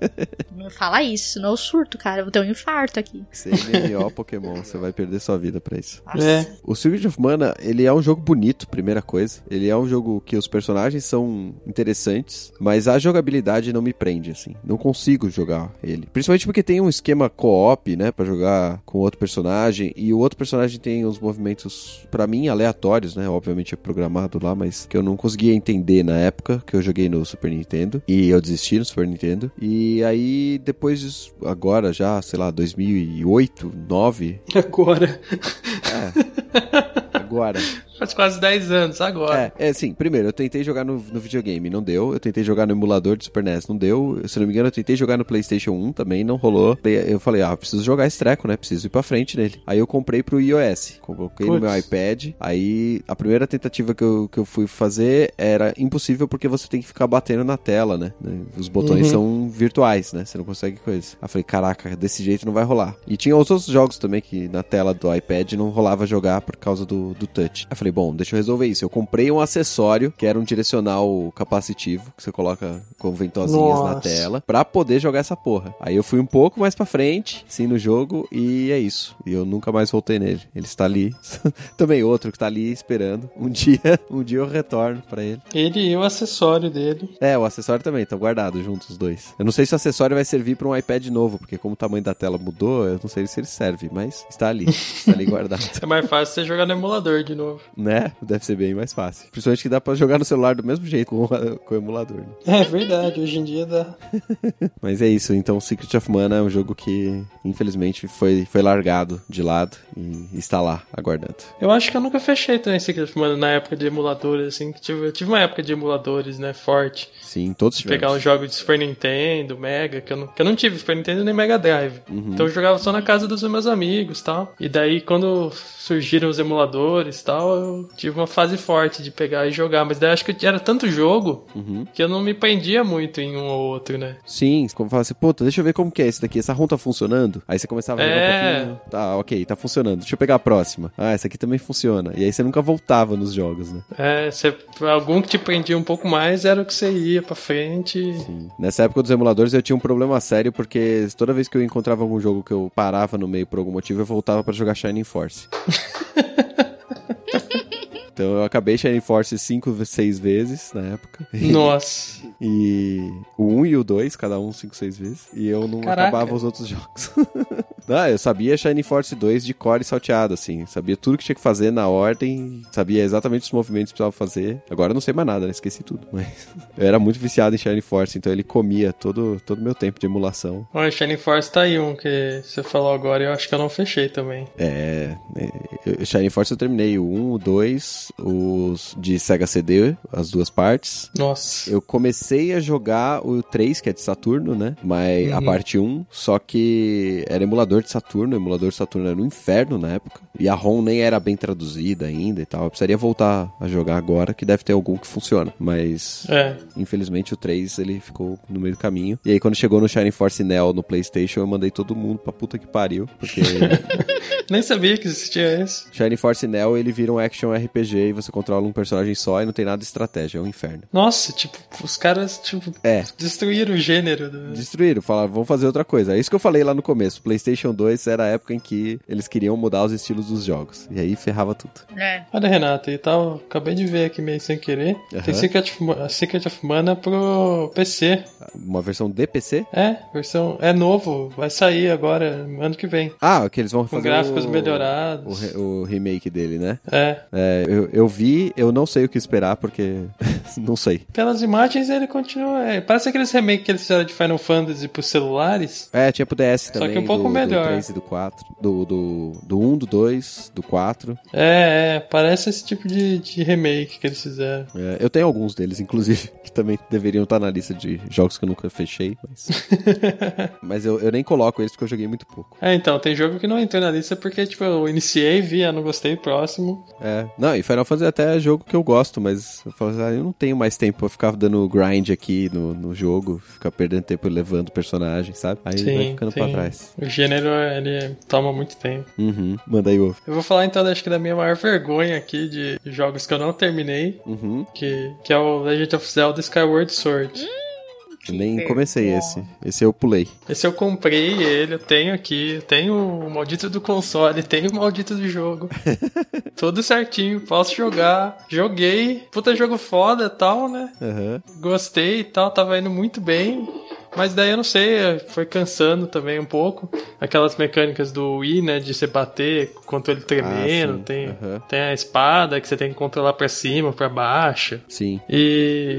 Speaker 3: não fala isso, não eu surto, cara. Eu vou ter um infarto aqui.
Speaker 1: Sem MMO Pokémon, você vai perder sua vida pra isso. É. O Secret of Mana, ele é um jogo bonito, primeira coisa. Ele é um jogo que os personagens são interessantes, mas a jogabilidade não me prende, assim. Não consigo jogar ele. Principalmente porque tem um esquema co-op, né, para jogar com outro personagem e o outro personagem tem uns movimentos para mim aleatórios, né? Obviamente é programado lá, mas que eu não conseguia entender na época que eu joguei no Super Nintendo e eu desisti no Super Nintendo. E aí depois agora já, sei lá, 2008, 2009.
Speaker 2: Agora.
Speaker 1: É. Agora.
Speaker 2: Faz quase 10 anos, agora.
Speaker 1: É, é sim. Primeiro, eu tentei jogar no, no videogame, não deu. Eu tentei jogar no emulador de Super NES, não deu. Se não me engano, eu tentei jogar no PlayStation 1 também, não rolou. Eu falei, ah, preciso jogar esse treco, né? Preciso ir pra frente nele. Aí eu comprei pro iOS. Coloquei Puts. no meu iPad. Aí a primeira tentativa que eu, que eu fui fazer era impossível porque você tem que ficar batendo na tela, né? Os botões uhum. são virtuais, né? Você não consegue coisa. Aí eu falei, caraca, desse jeito não vai rolar. E tinha outros jogos também que na tela do iPad não rolava jogar por causa do, do touch. Aí eu falei, bom, deixa eu resolver isso. Eu comprei um acessório que era um direcional capacitivo, que você coloca com ventosinhas Nossa. na tela, pra poder jogar essa porra. Aí eu fui um pouco mais pra frente, sim, no jogo, e é isso. E eu nunca mais voltei nele. Ele está ali. Também outro que tá ali esperando. Um dia, um dia eu retorno pra ele.
Speaker 2: Ele e o acessório dele.
Speaker 1: É, o acessório também, estão guardados juntos os dois. Eu não sei se o acessório vai servir pra um iPad novo, porque como o tamanho da tela mudou, eu não sei se ele serve, mas está ali. Está ali guardado.
Speaker 2: É mais fácil você jogar no emulador de novo.
Speaker 1: Né? Deve ser bem mais fácil. Principalmente que dá pra jogar no celular do mesmo jeito com, com o emulador. Né?
Speaker 2: É verdade, hoje em dia dá.
Speaker 1: Mas é isso, então Secret of Mana é um jogo que, infelizmente, foi, foi largado de lado e está lá, aguardando.
Speaker 2: Eu acho que eu nunca fechei também Secret of Mana na época de emuladores, assim. Tive, eu tive uma época de emuladores, né, forte.
Speaker 1: Sim, todos
Speaker 2: tivemos. Pegar um jogo de Super Nintendo, Mega, que eu não, que eu não tive Super Nintendo nem Mega Drive. Uhum. Então eu jogava só na casa dos meus amigos tal. E daí, quando surgiram os emuladores tal, eu tive uma fase forte de pegar e jogar. Mas daí acho que era tanto jogo uhum. que eu não me prendia muito em um ou outro, né?
Speaker 1: Sim, como fala assim, puta, deixa eu ver como que é esse daqui. Essa ROM tá funcionando? Aí você começava a jogar é... um pouquinho. Tá, ok, tá funcionando. Deixa eu pegar a próxima. Ah, essa aqui também funciona. E aí você nunca voltava nos jogos, né?
Speaker 2: É, você, algum que te prendia um pouco mais era o que você ia pra frente.
Speaker 1: Sim. Nessa época dos emuladores eu tinha um problema sério porque toda vez que eu encontrava algum jogo que eu parava no meio por algum motivo, eu voltava para jogar Shining Force. Então eu acabei Shining Force 5, 6 vezes na época.
Speaker 2: Nossa.
Speaker 1: e o 1 e o 2, cada um 5, 6 vezes. E eu não
Speaker 2: Caraca.
Speaker 1: acabava os outros jogos. não, eu sabia Shining Force 2 de core salteado, assim. Sabia tudo que tinha que fazer na ordem. Sabia exatamente os movimentos que precisava fazer. Agora eu não sei mais nada, né? Esqueci tudo. Mas eu era muito viciado em Shining Force, então ele comia todo o todo meu tempo de emulação.
Speaker 2: Olha, Shining Force tá aí um que você falou agora e eu acho que eu não fechei também.
Speaker 1: É. é, Shining Force eu terminei o 1, o 2, os de Sega CD, as duas partes.
Speaker 2: Nossa.
Speaker 1: Eu comecei a jogar o 3, que é de Saturno, né? Mas a
Speaker 2: Uhum.
Speaker 1: parte 1, só que era emulador de Saturno, o emulador de Saturno era um inferno na época. E a ROM nem era bem traduzida ainda e tal. Eu precisaria voltar a jogar agora, que deve ter algum que funciona. Mas
Speaker 2: É.
Speaker 1: Infelizmente o 3 ele ficou no meio do caminho. E aí quando chegou no Shining Force Neo no PlayStation, eu mandei todo mundo pra puta que pariu, porque
Speaker 2: Nem sabia que existia esse.
Speaker 1: Shining Force Neo ele vira um action RPG e você controla um personagem só e não tem nada de estratégia, é um inferno.
Speaker 2: Nossa, tipo, os caras, tipo,
Speaker 1: É.
Speaker 2: destruíram o gênero. Do...
Speaker 1: Destruíram, falaram, vamos fazer outra coisa. É isso que eu falei lá no começo. PlayStation 2 era a época em que eles queriam mudar os estilos dos jogos. E aí ferrava tudo.
Speaker 3: É.
Speaker 2: Olha, Renato, e tal, acabei de ver aqui meio sem querer.
Speaker 1: Aham.
Speaker 2: Tem Secret of, Secret of Mana pro PC.
Speaker 1: Uma versão de PC?
Speaker 2: É, versão. É novo, vai sair agora, ano que vem.
Speaker 1: Ah, que eles vão
Speaker 2: Com
Speaker 1: fazer
Speaker 2: gráficos
Speaker 1: o...
Speaker 2: melhorados.
Speaker 1: O, re- o remake dele, né?
Speaker 2: É.
Speaker 1: É, eu, eu vi, eu não sei o que esperar, porque não sei.
Speaker 2: Pelas imagens ele continua. é, parece aqueles remakes que eles fizeram de Final Fantasy pros celulares.
Speaker 1: É, tinha pro DS
Speaker 2: que
Speaker 1: também.
Speaker 2: um pouco
Speaker 1: do,
Speaker 2: melhor.
Speaker 1: Do 3 e do 4. Do, do, do 1, do 2, do 4.
Speaker 2: É, é, parece esse tipo de, de remake que eles fizeram.
Speaker 1: É, eu tenho alguns deles, inclusive, que também deveriam estar na lista de jogos que eu nunca fechei, mas. mas eu, eu nem coloco eles porque eu joguei muito pouco.
Speaker 2: É, então, tem jogo que não entrou na lista porque, tipo, eu iniciei, vi, ah, não gostei, próximo.
Speaker 1: É. Não, e Final Fantasy até é jogo que eu gosto, mas eu falo, ah, eu não tenho mais tempo pra ficar dando grind aqui no, no jogo, ficar perdendo tempo levando personagem, sabe? Aí vai
Speaker 2: Sim,
Speaker 1: ficando
Speaker 2: sim.
Speaker 1: pra trás.
Speaker 2: O gênero, ele toma muito tempo.
Speaker 1: Uhum. Manda aí, Wolf.
Speaker 2: Eu vou falar então, acho que da minha maior vergonha aqui de jogos que eu não terminei,
Speaker 1: Uhum.
Speaker 2: que, que é o Legend of Zelda Skyward Sword.
Speaker 1: Eu nem comecei esse. Esse eu pulei.
Speaker 2: Esse eu comprei ele, eu tenho aqui, eu tenho o maldito do console, tenho o maldito do jogo. Tudo certinho, posso jogar. Joguei, puta jogo foda e tal, né?
Speaker 1: Aham.
Speaker 2: Gostei e tal, tava indo muito bem. Mas daí eu não sei, foi cansando também um pouco. Aquelas mecânicas do Wii, né? De você bater com o controle tremendo.
Speaker 1: Ah,
Speaker 2: tem,
Speaker 1: Aham.
Speaker 2: tem a espada que você tem que controlar pra cima, pra baixo.
Speaker 1: Sim.
Speaker 2: E.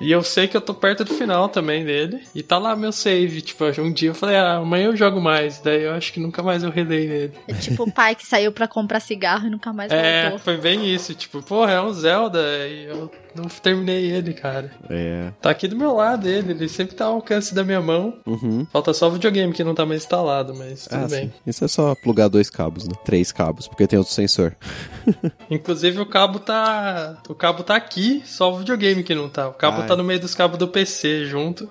Speaker 2: E eu sei que eu tô perto do final também dele. E tá lá meu save. Tipo, um dia eu falei, ah, amanhã eu jogo mais. Daí eu acho que nunca mais eu relei nele.
Speaker 3: É tipo o pai que saiu pra comprar cigarro e nunca mais
Speaker 2: É,
Speaker 3: voltou.
Speaker 2: foi bem isso. Tipo, porra, é um Zelda. E eu não terminei ele, cara.
Speaker 1: É.
Speaker 2: Tá aqui do meu lado ele, ele sempre tá ao alcance da minha mão.
Speaker 1: Uhum.
Speaker 2: Falta só o videogame que não tá mais instalado, mas tudo
Speaker 1: Ah,
Speaker 2: bem.
Speaker 1: sim. Isso é só plugar dois cabos, né? Três cabos, porque tem outro sensor.
Speaker 2: Inclusive o cabo tá. O cabo tá aqui, só o videogame que não tá. O cabo
Speaker 1: Ai.
Speaker 2: tá no meio dos cabos do PC junto.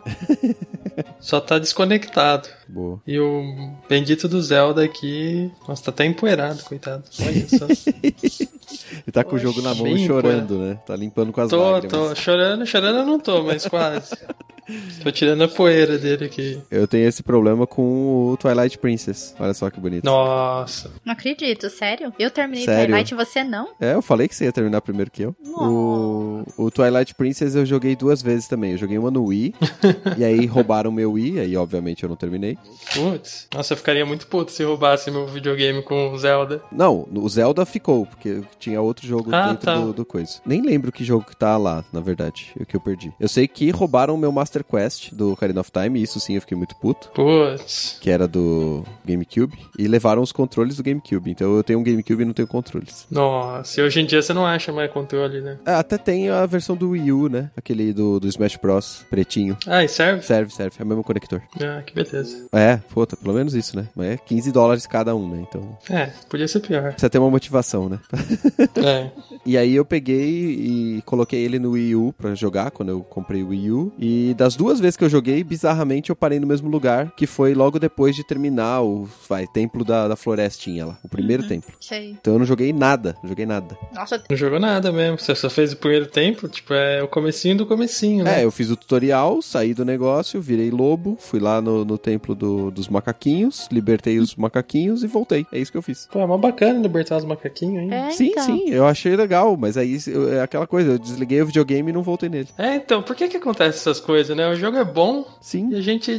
Speaker 2: só tá desconectado.
Speaker 1: Boa.
Speaker 2: E o bendito do Zelda aqui. Nossa, tá até empoeirado, coitado. Olha só.
Speaker 1: Ele tá com o jogo na mão e chorando, né? Tá limpando com as
Speaker 2: tô,
Speaker 1: lágrimas.
Speaker 2: tô chorando, chorando eu não tô, mas quase. tô tirando a poeira dele aqui.
Speaker 1: Eu tenho esse problema com o Twilight Princess. Olha só que bonito.
Speaker 2: Nossa.
Speaker 3: Não acredito, sério? Eu terminei
Speaker 1: Sério?
Speaker 3: Twilight e você não?
Speaker 1: É, eu falei que você ia terminar primeiro que eu. O, o Twilight Princess eu joguei duas vezes também. Eu joguei uma no Wii, e aí roubaram meu Wii, aí obviamente eu não terminei.
Speaker 2: Putz. Nossa, eu ficaria muito puto se roubasse meu videogame com o Zelda.
Speaker 1: Não, o Zelda ficou, porque tinha outro jogo
Speaker 2: Ah,
Speaker 1: dentro
Speaker 2: tá.
Speaker 1: do, do coisa. Nem lembro que jogo que tá lá, na verdade, o que eu perdi. Eu sei que roubaram o meu Master Quest do Ocarina of Time, e isso sim eu fiquei muito puto.
Speaker 2: Putz.
Speaker 1: Que era do GameCube, e levaram os controles do GameCube. Então eu tenho um GameCube e não tenho controles.
Speaker 2: Nossa, e hoje em dia você não acha mais controle, né?
Speaker 1: Ah, Até tem a versão do Wii U, né? Aquele do, do Smash Bros. pretinho.
Speaker 2: Ah, e serve?
Speaker 1: Serve, serve. É o mesmo conector.
Speaker 2: Ah, que beleza.
Speaker 1: É, puta, pelo menos isso, né? Mas é 15 dólares cada um, né? Então
Speaker 2: É, podia ser pior.
Speaker 1: precisa ter uma motivação, né?
Speaker 2: É.
Speaker 1: E aí eu peguei e coloquei ele no Wii U pra jogar quando eu comprei o Wii U. E das das duas vezes que eu joguei, bizarramente eu parei no mesmo lugar, que foi logo depois de terminar o vai, templo da, da florestinha lá, o primeiro
Speaker 3: Uhum.
Speaker 1: templo.
Speaker 3: Sei.
Speaker 1: Então eu não joguei nada, não joguei nada.
Speaker 3: Nossa,
Speaker 2: Não jogou nada mesmo. Você só fez o primeiro tempo, tipo, é o comecinho do comecinho, né?
Speaker 1: É, eu fiz o tutorial, saí do negócio, virei lobo, fui lá no, no templo do- dos macaquinhos, libertei os macaquinhos e voltei. É isso que eu fiz.
Speaker 2: Pô, é mó bacana libertar os macaquinhos, hein?
Speaker 3: é,
Speaker 1: sim,
Speaker 3: então.
Speaker 1: sim, eu achei legal, mas aí eu- é aquela coisa, eu desliguei o videogame e não voltei nele.
Speaker 2: É, então, por que que acontece essas coisas, né? O jogo é bom
Speaker 1: Sim.
Speaker 2: e a gente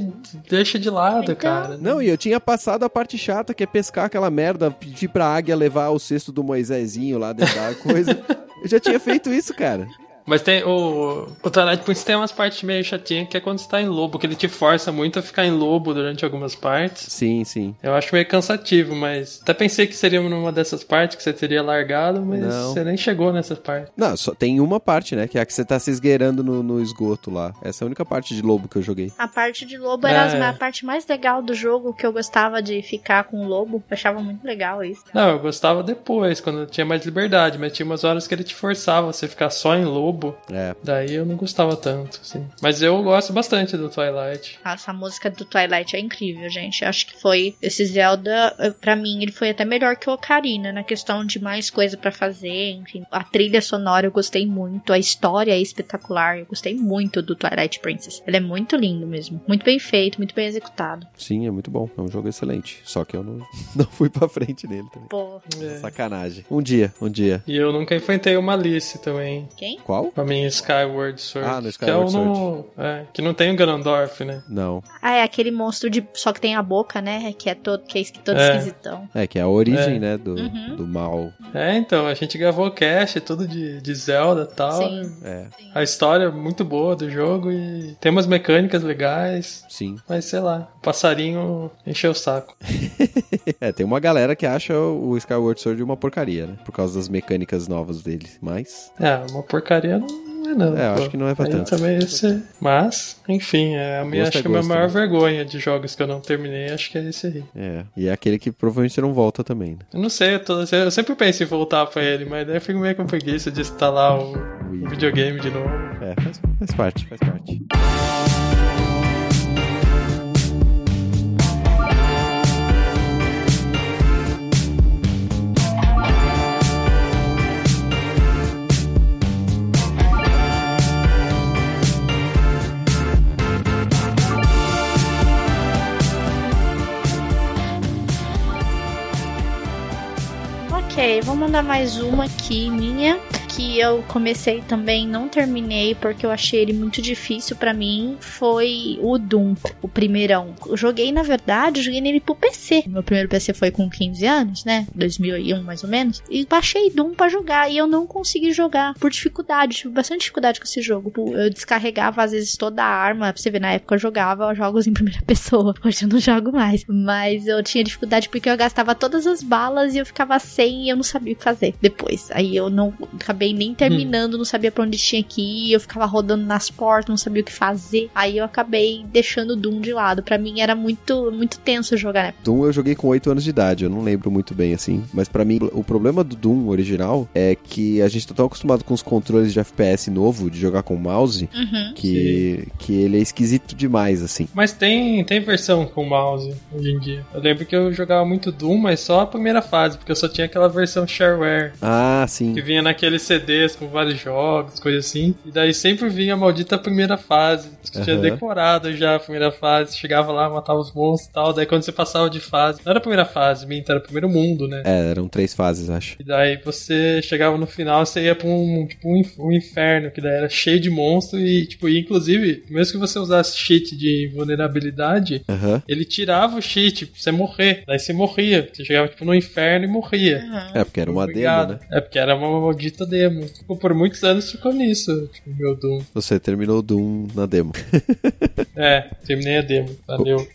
Speaker 2: deixa de lado,
Speaker 3: Então.
Speaker 2: cara.
Speaker 1: Não, e eu tinha passado a parte chata, que é pescar aquela merda, pedir pra águia levar o cesto do Moisésinho lá dentro da coisa. Eu já tinha feito isso, cara.
Speaker 2: Mas tem o. O Twilight Princess tem umas partes meio chatinhas que é quando você tá em lobo, que ele te força muito a ficar em lobo durante algumas partes.
Speaker 1: Sim, sim.
Speaker 2: Eu acho meio cansativo, mas até pensei que seria numa dessas partes que você teria largado, mas
Speaker 1: Não.
Speaker 2: você nem chegou nessa parte.
Speaker 1: Não, só tem uma parte, né? Que é a que você tá se esgueirando no, no esgoto lá. Essa é a única parte de lobo que eu joguei.
Speaker 3: A parte de lobo era
Speaker 2: É.
Speaker 3: a parte mais legal do jogo, que eu gostava de ficar com o lobo. Eu achava muito legal isso.
Speaker 2: Não, eu gostava depois, quando eu tinha mais liberdade, mas tinha umas horas que ele te forçava a você ficar só em lobo.
Speaker 1: É.
Speaker 2: Daí eu não gostava tanto, assim. Mas eu gosto bastante do Twilight.
Speaker 3: Essa música do Twilight é incrível, gente. Acho que foi esse Zelda, eh, pra mim, ele foi até melhor que o Ocarina na questão de mais coisa pra fazer, enfim. A trilha sonora eu gostei muito, a história é espetacular. Eu gostei muito do Twilight Princess. Ele é muito lindo mesmo, muito bem feito, muito bem executado.
Speaker 1: Sim, é muito bom. É um jogo excelente. Só que eu não, não fui pra frente nele também.
Speaker 3: Pô,
Speaker 2: É.
Speaker 1: Sacanagem. Um dia, um dia.
Speaker 2: E eu nunca enfrentei uma Alice também.
Speaker 3: quem?
Speaker 1: Qual?
Speaker 2: Pra mim, Skyward Sword.
Speaker 1: Ah, no
Speaker 2: que é
Speaker 1: Skyward
Speaker 2: no- é, que não tem o Ganondorf, né?
Speaker 1: Não.
Speaker 3: Ah, é aquele monstro de só que tem a boca, né? Que é todo que é todo
Speaker 2: É.
Speaker 3: esquisitão.
Speaker 1: É, que é a origem,
Speaker 2: É.
Speaker 1: né, do,
Speaker 3: Uhum.
Speaker 1: do mal.
Speaker 2: É, então, a gente gravou cast, tudo de, de Zelda e tal.
Speaker 3: Sim.
Speaker 1: É,
Speaker 2: A história é muito boa do jogo e tem umas mecânicas legais.
Speaker 1: sim.
Speaker 2: Mas sei lá, o passarinho encheu o saco.
Speaker 1: É, tem uma galera que acha o Skyward Sword uma porcaria, né? Por causa das mecânicas novas dele. Mas,
Speaker 2: É, uma porcaria não é não.
Speaker 1: É, eu
Speaker 2: pô.
Speaker 1: acho que não é pra
Speaker 2: Aí
Speaker 1: tanto.
Speaker 2: Também esse... Mas, enfim, é a minha,
Speaker 1: Gosto
Speaker 2: acho
Speaker 1: é
Speaker 2: que a minha maior
Speaker 1: né?
Speaker 2: vergonha de jogos que eu não terminei, acho que é esse aí.
Speaker 1: é. E é aquele que provavelmente você não volta também, né?
Speaker 2: Eu não sei, eu, tô- eu sempre penso em voltar pra ele, mas daí eu fico meio com preguiça de instalar o, o videogame de novo.
Speaker 1: É, faz, faz parte, faz parte.
Speaker 3: Ok, vou mandar mais uma aqui, minha. Que eu comecei também, não terminei, porque eu achei ele muito difícil pra mim. Foi o Doom, o primeirão. Eu joguei, na verdade, joguei nele pro PC. Meu primeiro PC foi com 15 anos, né? 2001 mais ou menos. E baixei Doom pra jogar. E eu não consegui jogar por dificuldade. Tive bastante dificuldade com esse jogo. Eu descarregava, às vezes, toda a arma. Pra você ver, na época eu jogava jogos em primeira pessoa. Hoje eu não jogo mais. Mas eu tinha dificuldade porque eu gastava todas as balas e eu ficava sem e eu não sabia o que fazer depois. Aí eu não acabei nem terminando, não sabia pra onde tinha que ir. Eu ficava rodando nas portas, não sabia o que fazer. Aí eu acabei deixando o Doom de lado. Pra mim era muito, muito tenso jogar, né?
Speaker 1: Doom eu joguei com 8 anos de idade, eu não lembro muito bem assim. Mas pra mim, o problema do Doom original é que a gente tá tão acostumado com os controles de FPS novo, de jogar com mouse,
Speaker 3: Uhum.
Speaker 1: que, que ele é esquisito demais, assim.
Speaker 2: Mas tem, tem versão com mouse hoje em dia. Eu lembro que eu jogava muito Doom, mas só a primeira fase, porque eu só tinha aquela versão shareware.
Speaker 1: Ah, sim.
Speaker 2: Que vinha naqueles CDs com vários jogos, coisa assim. E daí sempre vinha a maldita primeira fase. Que tinha decorado já a primeira fase. Chegava lá, matava os monstros e tal. Daí quando você passava de fase. Não era a primeira fase, minta, era o primeiro mundo, né?
Speaker 1: É, eram três fases, acho.
Speaker 2: E daí você chegava no final, você ia pra um, tipo, um, inf- inferno, que daí era cheio de monstros e, tipo, e, inclusive, mesmo que você usasse cheat de vulnerabilidade,
Speaker 1: Aham.
Speaker 2: ele tirava o cheat pra você morrer. Daí você morria. Você chegava, tipo, no inferno e morria.
Speaker 1: É, porque era uma
Speaker 2: Obrigado.
Speaker 1: demo, né?
Speaker 2: É porque era uma maldita demo. Tipo, por muitos anos ficou nisso, tipo, meu Doom.
Speaker 1: Você terminou o Doom na demo.
Speaker 2: É, terminei a demo. Valeu.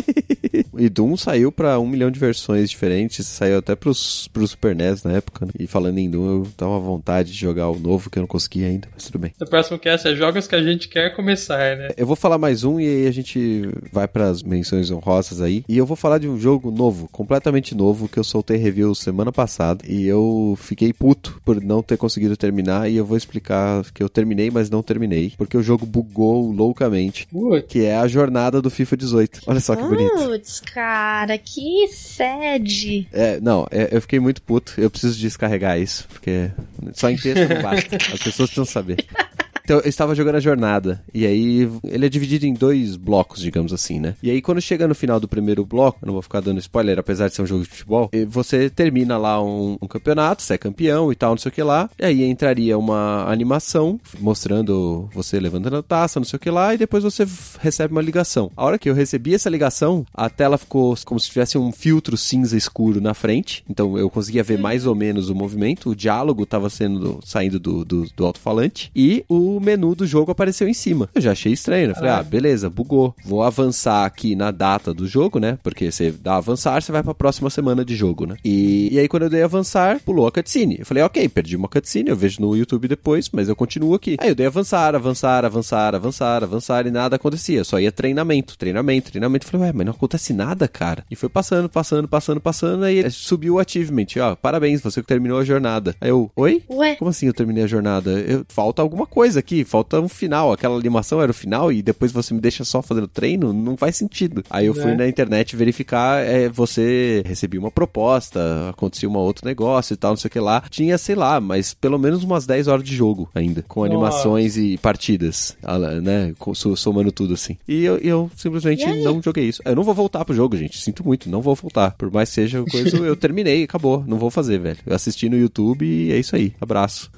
Speaker 1: e Doom saiu pra um milhão de versões diferentes, saiu até pros, pro Super NES na época. né? E falando em Doom, eu tava à vontade de jogar o novo que eu não consegui ainda, mas tudo bem.
Speaker 2: O próximo cast é jogos que a gente quer começar, né?
Speaker 1: Eu vou falar mais um e aí a gente vai pras menções honrosas aí. E eu vou falar de um jogo novo, completamente novo, que eu soltei review semana passada. E eu fiquei puto por não ter conseguido terminar e eu vou explicar que eu terminei, mas não terminei, porque o jogo bugou loucamente,
Speaker 2: Putz.
Speaker 1: que é a jornada do FIFA 18. Olha só que bonito.
Speaker 3: Putz, cara, que sede.
Speaker 1: É, não, é, eu fiquei muito puto. Eu preciso descarregar isso, porque só em texto não basta. As pessoas precisam saber. Então, eu estava jogando a jornada, e aí ele é dividido em dois blocos, digamos assim, né? E aí, quando chega no final do primeiro bloco, eu não vou ficar dando spoiler, apesar de ser um jogo de futebol, você termina lá um, um campeonato, você é campeão e tal, não sei o que lá, e aí entraria uma animação mostrando você levantando a taça, não sei o que lá, e depois você recebe uma ligação. A hora que eu recebi essa ligação, a tela ficou como se tivesse um filtro cinza escuro na frente, então eu conseguia ver mais ou menos o movimento, o diálogo estava sendo saindo do, do, do alto-falante, e o menu do jogo apareceu em cima. Eu já achei estranho, né? Falei, ah, beleza, bugou. Vou avançar aqui na data do jogo, né? Porque você dá avançar, você vai pra próxima semana de jogo, né? E, e aí quando eu dei avançar, pulou a cutscene. Eu falei, ok, perdi uma cutscene, eu vejo no YouTube depois, mas eu continuo aqui. Aí eu dei avançar, avançar, avançar, avançar, avançar e nada acontecia. Só ia treinamento, treinamento, treinamento. Eu falei, ué, mas não acontece nada, cara. E foi passando, passando, passando, passando, aí subiu o achievement. Ó, parabéns, você terminou a jornada. Aí eu, oi?
Speaker 3: Ué,
Speaker 1: Como assim eu terminei a jornada? Eu- falta alguma coisa aqui, falta um final. Aquela animação era o final e depois você me deixa só fazendo treino? Não faz sentido. Aí eu fui
Speaker 2: Né?
Speaker 1: na internet verificar, é, você recebia uma proposta, acontecia um outro negócio e tal, não sei o que lá. Tinha, sei lá, mas pelo menos umas 10 horas de jogo ainda, com
Speaker 2: Nossa.
Speaker 1: animações e partidas, né, somando tudo assim. E eu, eu simplesmente
Speaker 3: E
Speaker 1: não joguei isso. Eu não vou voltar pro jogo, gente, sinto muito, não vou voltar. Por mais que seja coisa, eu terminei, acabou, não vou fazer, velho. Eu assisti no YouTube e é isso aí. Abraço.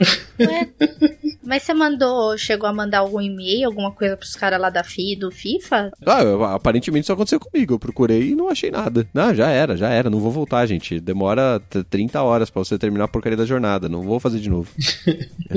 Speaker 3: Mas você mandou, chegou a mandar algum e-mail, alguma coisa pros caras lá da FI, do FIFA?
Speaker 1: Ah, eu- aparentemente isso aconteceu comigo. Eu procurei e não achei nada. Não, já era, já era. Não vou voltar, gente. Demora t- 30 horas pra você terminar a porcaria da jornada. Não vou fazer de novo.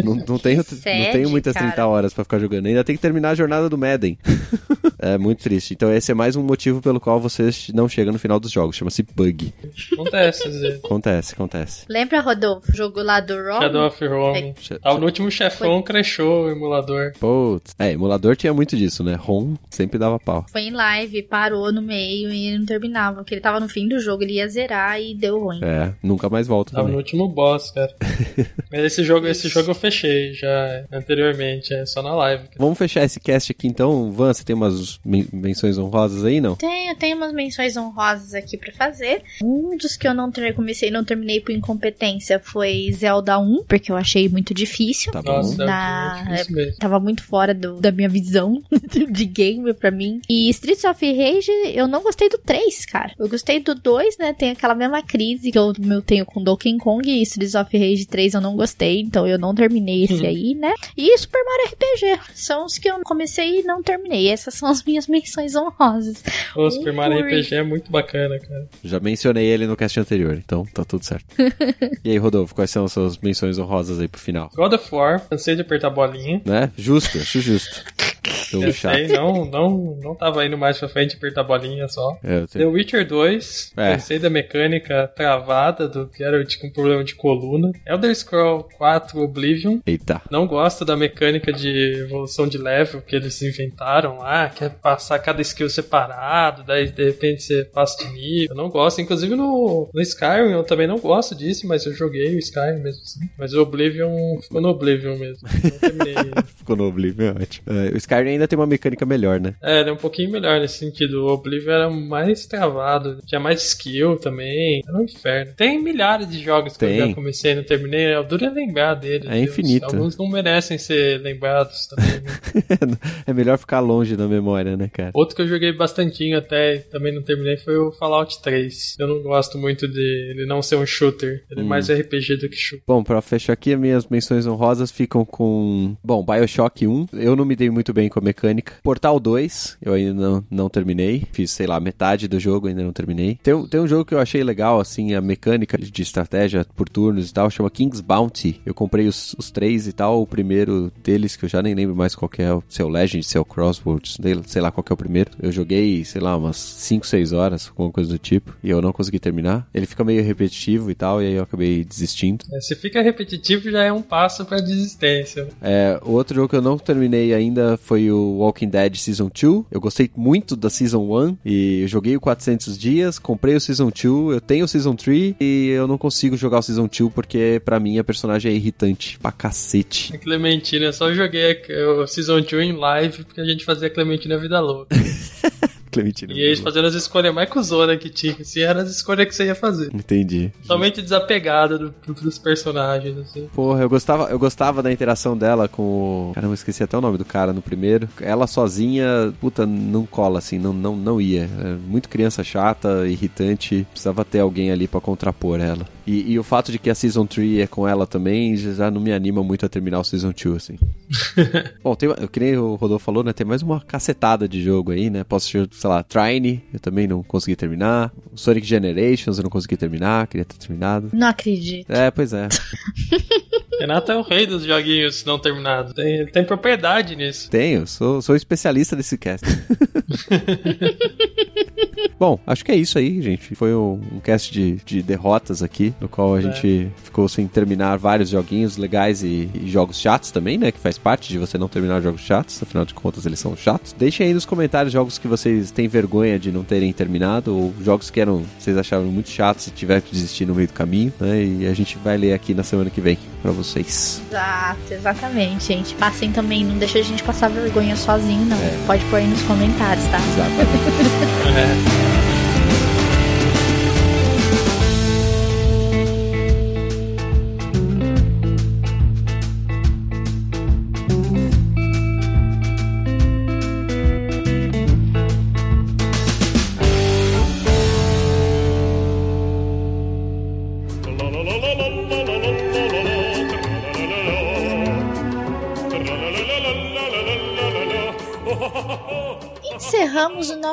Speaker 1: Não, não tenho, não
Speaker 3: sede,
Speaker 1: tenho muitas
Speaker 3: cara.
Speaker 1: 30 horas pra ficar jogando. Ainda tem que terminar a jornada do Madden. é muito triste. Então esse é mais um motivo pelo qual você não chega no final dos jogos. Chama-se bug.
Speaker 2: Acontece, vezes.
Speaker 1: Acontece, acontece.
Speaker 3: Lembra, Rodolfo, o jogo lá do Rom?
Speaker 2: Shadow of Rome.
Speaker 1: Sh-
Speaker 2: Tava no último chefão, crashou o emulador.
Speaker 1: Putz. É, emulador tinha muito disso, né? ROM sempre dava pau.
Speaker 3: Foi em live, parou no meio e não terminava. Porque ele tava no fim do jogo, ele ia zerar e deu ruim.
Speaker 1: É, nunca mais volta
Speaker 2: Tava no
Speaker 1: também.
Speaker 2: último boss, cara. Mas esse jogo, esse jogo eu fechei já anteriormente, é só na live.
Speaker 1: Vamos fechar esse cast aqui então. Van, você tem umas men- menções honrosas aí, não?
Speaker 3: Tenho, tenho umas menções honrosas aqui pra fazer. Um dos que eu não comecei e não terminei por incompetência foi Zelda 1, porque eu achei muito difícil.
Speaker 1: Tá bom.
Speaker 2: Nossa,
Speaker 3: Na-
Speaker 2: é difícil mesmo.
Speaker 3: Tava muito fora do- da minha visão de game pra mim. E Streets of Rage, eu não gostei do 3, cara. Eu gostei do 2, né? Tem aquela mesma crise que eu, eu tenho com Donkey Kong e Streets of Rage 3 eu não gostei, então eu não terminei esse aí, né? E Super Mario RPG são os que eu comecei e não terminei. Essas são as minhas menções honrosas.
Speaker 2: O Super Mario
Speaker 3: Ui.
Speaker 2: RPG é muito bacana, cara.
Speaker 1: Já mencionei ele no cast anterior, então tá tudo certo. e aí, Rodolfo, quais são as suas menções honrosas aí pro final?
Speaker 2: God of War, cansei de apertar a bolinha.
Speaker 1: Né? Justo, acho justo.
Speaker 2: Eu
Speaker 1: chato.
Speaker 2: não, não, não tava indo mais pra frente apertar a bolinha só.
Speaker 1: É,
Speaker 2: The. Witcher 2,
Speaker 1: É.
Speaker 2: cansei da mecânica travada do que era tipo, um problema de coluna. Elder Scroll 4 Oblivion,
Speaker 1: Eita.
Speaker 2: não gosto da mecânica de evolução de level que eles inventaram lá, que é passar cada skill separado, daí de repente você passa de nível. Eu não gosto. Inclusive no, no Skyrim eu também não gosto disso, mas eu joguei o Skyrim mesmo assim. Mas o Oblivion ficou no Oblivion mesmo. Não terminei.
Speaker 1: Ficou no Oblivion, é ótimo. É, o Skyrim ainda tem uma mecânica melhor, né?
Speaker 2: é, ele é um pouquinho melhor nesse sentido. O Oblivion era mais travado, tinha mais skill também. Era um inferno. Tem milhares de jogos que
Speaker 1: Tem.
Speaker 2: eu já comecei e não terminei. É duro é lembrar deles.
Speaker 1: É
Speaker 2: Deus.
Speaker 1: infinito.
Speaker 2: Alguns não merecem ser lembrados também. né?
Speaker 1: é melhor ficar longe da memória, né, cara?
Speaker 2: Outro que eu joguei bastantinho até e também não terminei foi o Fallout 3. Eu não gosto muito de ele não ser um shooter. Ele é
Speaker 1: Hum.
Speaker 2: mais RPG do que shooter.
Speaker 1: Bom, pra fechar aqui, as minhas menções honrosas ficam com. Bom, Bioshock 1. Eu não me dei muito bem com a mecânica. Portal 2, eu ainda não, não terminei. Fiz, sei lá, metade do jogo, ainda não terminei. Tem, um- tem um jogo que eu achei legal, assim, a mecânica de estratégia por turnos e tal, chama King's Bounty. Eu comprei os, os três e tal. O primeiro deles, que eu já nem lembro mais qual que é, se é o Legend, se é o Crossroads, sei- lá qual que é o primeiro. Eu joguei, sei lá, umas 5, 6 horas, alguma coisa do tipo, e eu não consegui terminar. Ele fica meio repetitivo e tal, e aí eu acabei desistindo.
Speaker 2: É, Se fica repetitivo, já é um passo pra desistência.
Speaker 1: É, o outro jogo que eu não terminei ainda foi o Walking Dead Season 2. Eu gostei muito da Season 1 e eu joguei o 400 dias, comprei o Season 2, eu tenho o Season 3 e eu não consigo jogar o Season 2 porque pra mim a personagem é irritante pra cacete.
Speaker 2: A Clementina, eu só joguei o Season 2 em live porque a gente fazia Clementina vida louca.
Speaker 1: Clementina.
Speaker 2: E eles fazendo as escolhas mais cuzona que tinha, assim, eram as escolhas que você ia fazer.
Speaker 1: Entendi.
Speaker 2: Totalmente desapegada do, dos personagens, assim.
Speaker 1: Porra, eu gostava, eu gostava da interação dela com o. Caramba, eu esqueci até o nome do cara no primeiro. Ela sozinha, puta, não cola, assim, não, não, não ia. É muito criança chata, irritante. Precisava ter alguém ali para contrapor ela. E, e, o fato de que a Season 3 é com ela também já não me anima muito a terminar o Season 2, assim. Bom, tem, que nem o Rodolfo falou, né? Tem mais uma cacetada de jogo aí, né? Posso, sei lá, Trine, eu também não consegui terminar. Sonic Generations eu não consegui terminar, queria ter terminado.
Speaker 3: Não acredito.
Speaker 1: É, pois é.
Speaker 2: Renato é o rei dos joguinhos não terminados. Tem, tem propriedade nisso.
Speaker 1: Tenho, sou, sou especialista desse cast. Bom, acho que é isso aí, gente. Foi um, um cast de, de, derrotas aqui, no qual a é. gente ficou sem terminar vários joguinhos legais e, e, jogos chatos também, né? Que faz parte de você não terminar jogos chatos, afinal de contas eles são chatos. Deixem aí nos comentários jogos que vocês têm vergonha de não terem terminado, ou jogos que eram, vocês acharam muito chatos e tiveram que desistir no meio do caminho, né? E a gente vai ler aqui na semana que vem para vocês.
Speaker 3: Exato, exatamente, gente. Passem também, não deixa a gente passar vergonha sozinho, não. É. Pode pôr aí nos comentários, tá?
Speaker 1: Exatamente. é.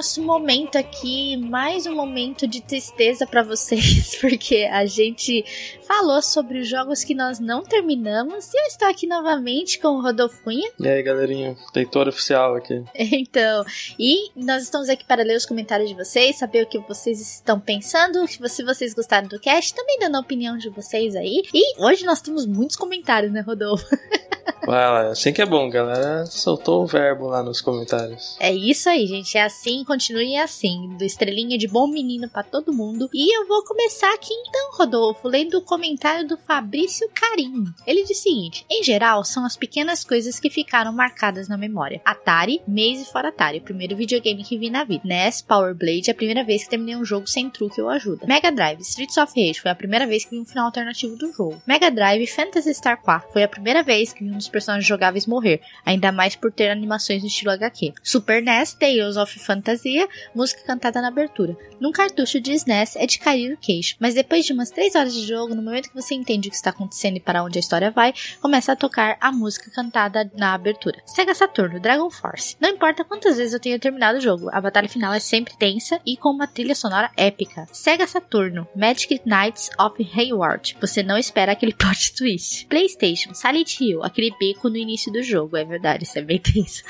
Speaker 3: nosso momento aqui, mais um momento de tristeza para vocês, porque a gente falou sobre os jogos que nós não terminamos e eu estou aqui novamente com o Rodolfinha.
Speaker 2: E aí, galerinha, leitor oficial aqui.
Speaker 3: Então, e nós estamos aqui para ler os comentários de vocês, saber o que vocês estão pensando, se vocês gostaram do cast, também dando a opinião de vocês aí. E hoje nós temos muitos comentários, né, Rodolfo?
Speaker 2: Ué, assim que é bom, galera. Soltou o verbo lá nos comentários.
Speaker 3: É isso aí, gente. É assim, continue assim. Do estrelinha de bom menino para todo mundo. E eu vou começar aqui então, Rodolfo, lendo o comentário do Fabrício Carim. Ele diz o seguinte: em geral, são as pequenas coisas que ficaram marcadas na memória. Atari, Maze fora Atari, o primeiro videogame que vi na vida. NES, Power Blade, a primeira vez que terminei um jogo sem truque ou ajuda. Mega Drive, Streets of Rage, foi a primeira vez que vi um final alternativo do jogo. Mega Drive, Phantasy Star 4, foi a primeira vez que vi um dos personagens jogáveis morrer, ainda mais por ter animações no estilo HQ. Super NES, Tales of Fantasia, música cantada na abertura. Num cartucho de SNES é de cair o queixo, mas depois de umas 3 horas de jogo, no momento que você entende o que está acontecendo e para onde a história vai, começa a tocar a música cantada na abertura. Sega Saturno, Dragon Force. Não importa quantas vezes eu tenha terminado o jogo, a batalha final é sempre tensa e com uma trilha sonora épica. Sega Saturno, Magic Knights of Hayward. Você não espera aquele plot twist. PlayStation, Silent Hill, aquele beco no início do jogo, é verdade, isso é bem tenso.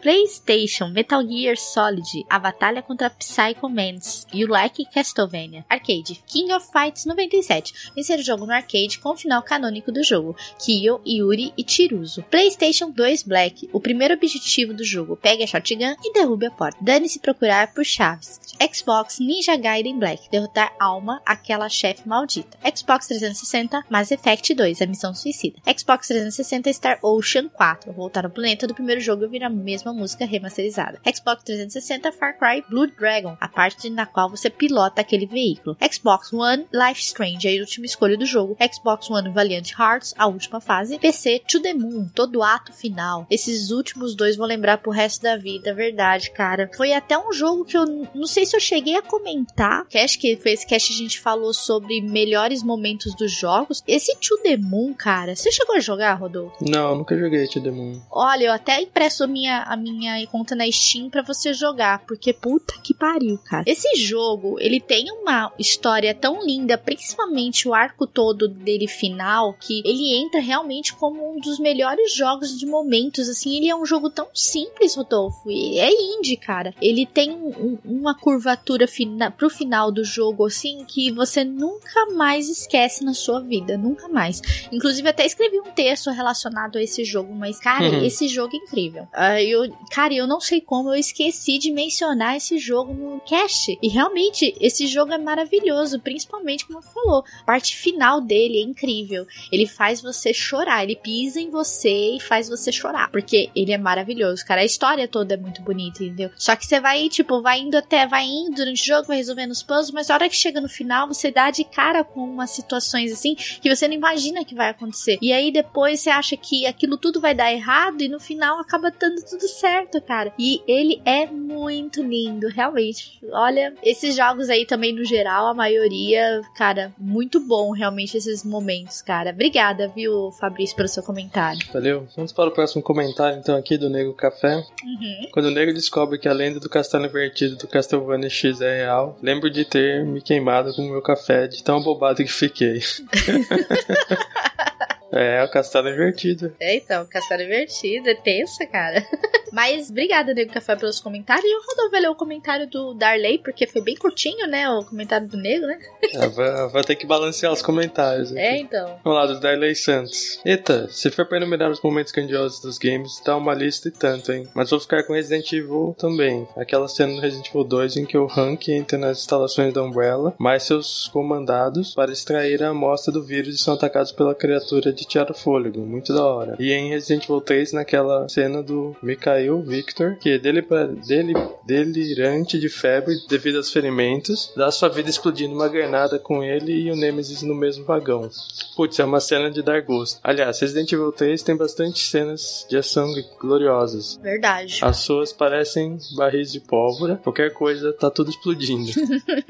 Speaker 3: PlayStation, Metal Gear Solid, a batalha contra Psycho Mantis, You Like Castlevania. Arcade, King of Fights 97, vencer o jogo no arcade com o final canônico do jogo, Kyo, Yuri e Chiruzo. PlayStation 2 Black, o primeiro objetivo do jogo, pegue a shotgun e derrube a porta. Dane-se procurar por chaves. Xbox Ninja Gaiden Black, derrotar Alma, aquela chefe maldita. Xbox 360 Mass Effect 2, a missão suicida. Xbox 360 Star Ocean 4, voltar ao planeta do primeiro jogo e ouvir a mesma música remasterizada. Xbox 360 Far Cry Blood Dragon, a parte na qual você pilota aquele veículo. Xbox One Life Strange, a última escolha do jogo. Xbox One Valiant Hearts, a última fase. PC To The Moon, todo ato final. Esses últimos dois vou lembrar pro resto da vida, verdade, cara. Foi até um jogo que eu não sei se eu cheguei a comentar. Que acho que foi esse cast a gente falou sobre melhores momentos dos jogos. Esse To The Moon, cara, você chegou a jogar, Rodolfo?
Speaker 2: Não, nunca joguei To The Moon.
Speaker 3: Olha, eu até impresso a minha, a minha conta na Steam para você jogar, porque puta que pariu, cara. Esse jogo, ele tem uma história tão linda, principalmente o arco todo dele final, que ele entra realmente como um dos melhores jogos de momentos, assim, ele é um jogo tão simples, Rodolfo, e é indie, cara. Ele tem um, uma curvatura fina, pro final do jogo, assim, que você nunca mais esquece na sua vida, nunca mais. Inclusive, até escrevi um texto relacionado a esse jogo, mas, cara, uhum. esse jogo é incrível. Uh, eu, cara, eu não sei como eu esqueci de mencionar esse jogo no cast. E realmente, esse jogo é maravilhoso, principalmente como falou. Parte final dele é incrível. Ele faz você chorar, ele pisa em você e faz você chorar, porque ele é maravilhoso, cara. A história toda é muito bonita, entendeu? Só que você vai, tipo, vai indo até, vai indo durante o jogo, vai resolvendo os puzzles, mas a hora que chega no final, você dá de cara com umas situações assim que você não imagina que vai acontecer. E aí depois você acha que aquilo tudo vai dar errado e no final acaba dando tudo certo, cara. E ele é muito lindo, realmente. Olha, esses jogos aí também no geral, a maioria, cara, muito bom realmente esses momentos, cara. Obrigada, viu, Fabrício, pelo seu comentário.
Speaker 2: Valeu. Vamos para o próximo comentário então aqui do Nego Café. Uhum. Quando o Nego descobre que a lenda do castelo invertido do Castlevania X é real, lembro de ter me queimado com o meu café de tão bobado que fiquei. É, o castelo invertido.
Speaker 3: É, então, o castelo invertido, é tensa, cara. Mas obrigada, Nego Café, pelos comentários. E o Rodolfo ler o comentário do Darley, porque foi bem curtinho, né? O comentário do Nego, né?
Speaker 2: É, vai, ter que balancear os comentários. Aqui.
Speaker 3: É, então.
Speaker 2: Vamos lá, do Darley Santos. Eita, se for pra enumerar os momentos grandiosos dos games, dá uma lista e tanto, hein? Mas vou ficar com Resident Evil também. Aquela cena no Resident Evil 2 em que o Hank entra nas instalações da Umbrella, mais seus comandados, para extrair a amostra do vírus e são atacados pela criatura de Tiara Fôlego. Muito da hora. E em Resident Evil 3, naquela cena do Mikhail Victor, que é dele, dele, delirante de febre devido aos ferimentos, dá sua vida explodindo uma granada com ele e o Nemesis no mesmo vagão. Putz, é uma cena de dar gosto. Aliás, Resident Evil 3 tem bastante cenas de ação gloriosas.
Speaker 3: Verdade.
Speaker 2: As suas parecem barris de pólvora, qualquer coisa tá tudo explodindo.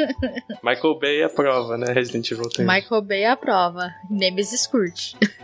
Speaker 2: Michael Bay é a prova, né? Resident Evil 3.
Speaker 3: Michael Bay é a prova. Nemesis curte.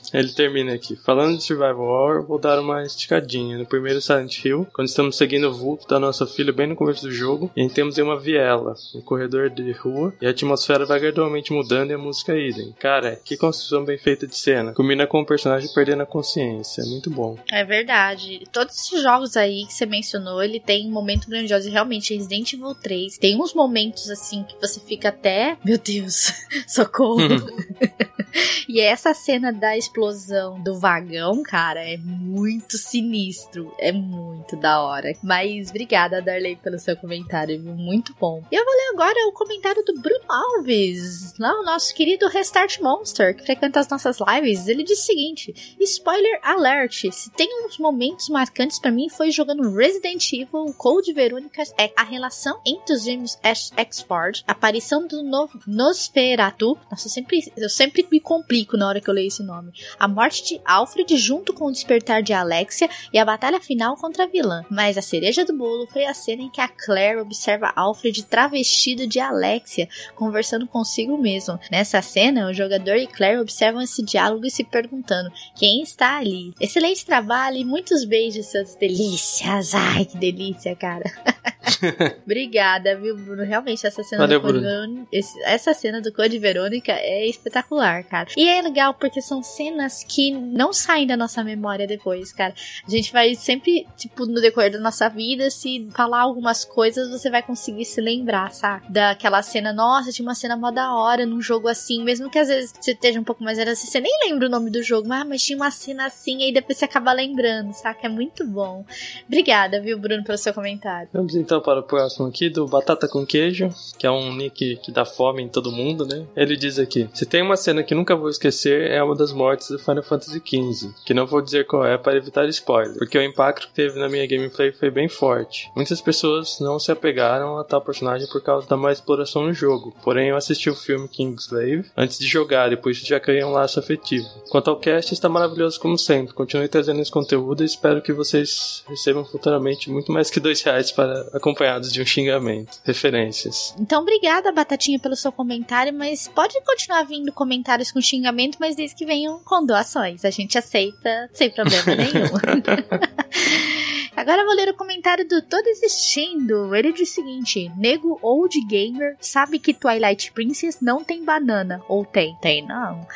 Speaker 2: Ele termina aqui. Falando de Survival Horror, vou dar uma esticadinha. No primeiro Silent Hill, quando estamos seguindo o vulto da nossa filha bem no começo do jogo, e temos uma viela, um corredor de rua, e a atmosfera vai gradualmente mudando e a música é idem. Cara, que construção bem feita de cena. Combina com o personagem perdendo a consciência. Muito bom.
Speaker 3: É verdade. Todos esses jogos aí que você mencionou, ele tem um momento grandioso. E realmente, Resident Evil 3 tem uns momentos assim que você fica até. Meu Deus, socorro. e essa cena da explosão do vagão, cara, é muito sinistro. É muito da hora. Mas obrigada, Darley, pelo seu comentário, viu? Muito bom. E eu vou ler agora o comentário do Bruno Alves, lá o nosso querido Restart Monster, que frequenta as nossas lives. Ele diz o seguinte: spoiler alert. Se tem uns momentos marcantes para mim foi jogando Resident Evil Code Verônica é a relação entre os gêmeos Ash a aparição do novo Nosferatu. Nossa, eu sempre, eu sempre me complico na hora que eu leio esse nome. A morte de Alfred junto com o despertar de Alexia e a batalha final contra a vilã. Mas a cereja do bolo foi a cena em que a Claire observa Alfred travestido de Alexia, conversando consigo mesmo. Nessa cena, o jogador e Claire observam esse diálogo e se perguntando quem está ali. Excelente trabalho e muitos beijos, seus delícias. Ai, que delícia, cara. Obrigada, viu, Bruno? Realmente, essa cena Valeu, do Code Verônica, essa cena do Code Verônica é espetacular, cara. E é legal porque são cenas que não saem da nossa memória depois, cara. A gente vai sempre, tipo, no decorrer da nossa vida, se falar algumas coisas, você vai conseguir se lembrar, sabe? Daquela cena, nossa, tinha uma cena mó da hora num jogo assim, mesmo que às vezes você esteja um pouco mais velho assim, você nem lembra o nome do jogo, mas, ah, mas tinha uma cena assim, aí depois você acaba lembrando, saca? É muito bom. Obrigada, viu, Bruno, pelo seu comentário.
Speaker 2: Vamos então para o próximo aqui, do Batata com Queijo, que é um nick que dá fome em todo mundo, né? Ele diz aqui: Se tem uma cena que nunca vou esquecer, é uma das mortes do Final Fantasy XV, que não vou dizer qual é para evitar spoiler, porque o impacto que teve na minha gameplay foi bem forte. Muitas pessoas não se apegaram a tal personagem por causa da má exploração no jogo, porém eu assisti o filme Kingsglaive antes de jogar e por isso já criei um laço afetivo. Quanto ao cast, está maravilhoso como sempre. Continue trazendo esse conteúdo e espero que vocês recebam futuramente muito mais que dois reais para acompanhados de um xingamento. Referências.
Speaker 3: Então, obrigada, Batatinha, pelo seu comentário, mas pode continuar vindo comentários com xingamento, mas desde que venham com doações. A gente aceita sem problema nenhum. Agora eu vou ler o comentário do Tô Desistindo. Ele diz o seguinte: Nego Old Gamer sabe que Twilight Princess não tem banana. Ou tem? Tem, não.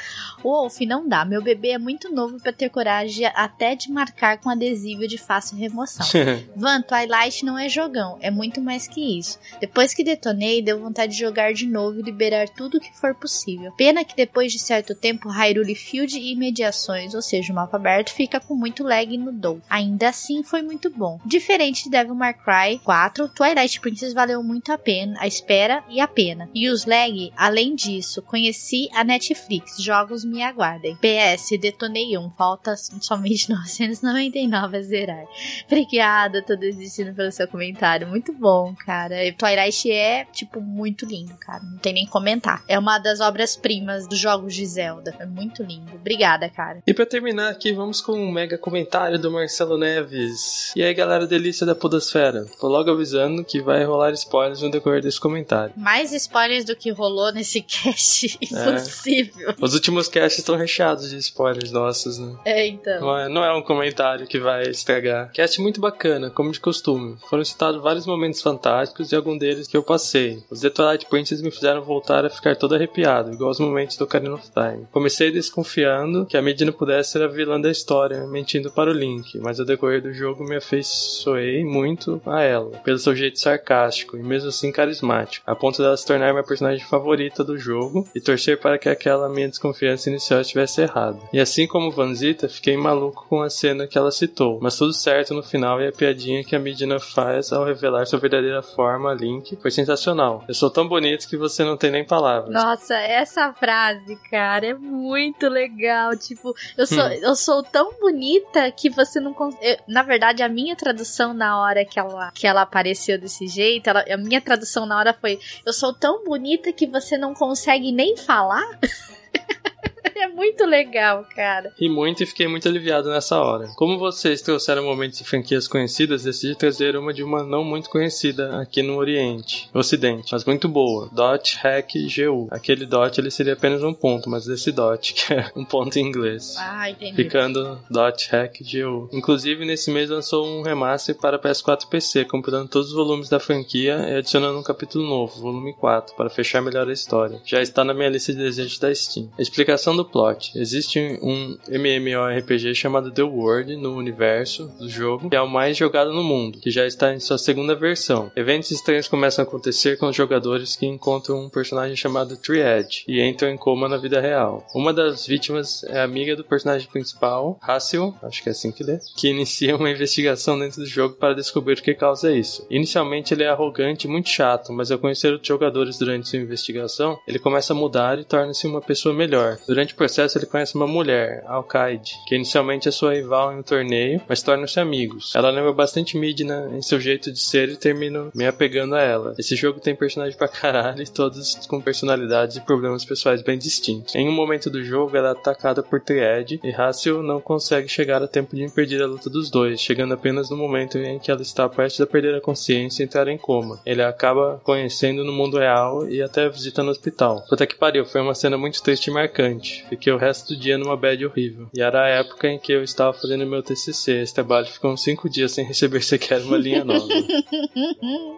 Speaker 3: Wolf, não dá. Meu bebê é muito novo para ter coragem até de marcar com adesivo de fácil remoção. Van, Twilight não é jogão, é muito mais que isso. Depois que detonei, deu vontade de jogar de novo e liberar tudo o que for possível. Pena que depois de certo tempo, Hyrule Field e imediações, ou seja, o mapa aberto, fica com muito lag no Dou. Ainda assim, foi muito bom. Diferente de Devil May Cry 4, Twilight Princess valeu muito a pena, a espera e a pena. E os lag, além disso, conheci a Netflix, jogos me aguardem. PS, detonei um, falta somente 999 a zerar. Obrigada, tô desistindo pelo seu comentário. Muito bom, cara. Twilight é, tipo, muito lindo, cara. Não tem nem comentar. É uma das obras-primas dos jogos de Zelda. É muito lindo. Obrigada, cara.
Speaker 2: E para terminar aqui, vamos com um mega comentário do Marcelo Neves. E aí, galera delícia da Podosfera. Tô logo avisando que vai rolar spoilers no decorrer desse comentário.
Speaker 3: Mais spoilers do que rolou nesse cast. Impossível.
Speaker 2: É. Os últimos casts estão recheados de spoilers nossos, né?
Speaker 3: É, então.
Speaker 2: Não é, não é um comentário que vai estragar. Cast muito bacana, como de costume. Foram citados vários momentos fantásticos e algum deles que eu passei. Os The Twilight Princess me fizeram voltar a ficar todo arrepiado, igual os momentos do Ocarina of Time. Comecei desconfiando que a Midna pudesse ser a vilã da história, mentindo para o Link, mas ao decorrer do jogo me afeiçoei muito a ela, pelo seu jeito sarcástico e mesmo assim carismático, a ponto dela se tornar minha personagem favorita do jogo e torcer para que aquela minha desconfiança inicial estivesse errado. E assim como Vanzita, fiquei maluco com a cena que ela citou, mas tudo certo no final e a piadinha que a Midna faz ao revelar sua verdadeira forma, Link, foi sensacional. Eu sou tão bonito que você não tem nem palavras.
Speaker 3: Nossa, essa frase, cara, é muito legal. Tipo, eu sou, hum. eu sou tão bonita que você não consegue. Na verdade, a minha tradução na hora que ela, que ela apareceu desse jeito, ela, a minha tradução na hora foi: Eu sou tão bonita que você não consegue nem falar. é muito legal, cara.
Speaker 2: Ri muito e fiquei muito aliviado nessa hora. Como vocês trouxeram momentos de franquias conhecidas, decidi trazer uma de uma não muito conhecida aqui no Oriente, Ocidente, mas muito boa. Dot Hack GU. Aquele dot ele seria apenas um ponto, mas esse dot que é um ponto em inglês.
Speaker 3: Ah, entendi.
Speaker 2: Ficando Dot Hack GU. Inclusive nesse mês lançou um remaster para PS4 e PC, compilando todos os volumes da franquia e adicionando um capítulo novo, volume 4, para fechar melhor a história. Já está na minha lista de desejos da Steam. A explicação do plot. Existe um MMORPG chamado The World no universo do jogo, que é o mais jogado no mundo, que já está em sua segunda versão. Eventos estranhos começam a acontecer com os jogadores que encontram um personagem chamado Triad e entram em coma na vida real. Uma das vítimas é amiga do personagem principal, Hassel, acho que é assim que lê, que inicia uma investigação dentro do jogo para descobrir o que causa isso. Inicialmente ele é arrogante e muito chato, mas ao conhecer os jogadores durante sua investigação, ele começa a mudar e torna-se uma pessoa melhor. Durante o processo, ele conhece uma mulher, Alkaid, que inicialmente é sua rival em um torneio, mas tornam-se amigos. Ela lembra bastante Midna em seu jeito de ser e termina me apegando a ela. Esse jogo tem personagens pra caralho e todos com personalidades e problemas pessoais bem distintos. Em um momento do jogo, ela é atacada por Triad e Hassel não consegue chegar a tempo de impedir a luta dos dois, chegando apenas no momento em que ela está prestes a perder a consciência e entrar em coma. Ele acaba conhecendo no mundo real e até visita no hospital. Puta que pariu, foi uma cena muito triste e marcante. Fiquei o resto do dia numa bad horrível. E era a época em que eu estava fazendo meu TCC. Esse trabalho ficou uns 5 dias sem receber sequer uma linha nova.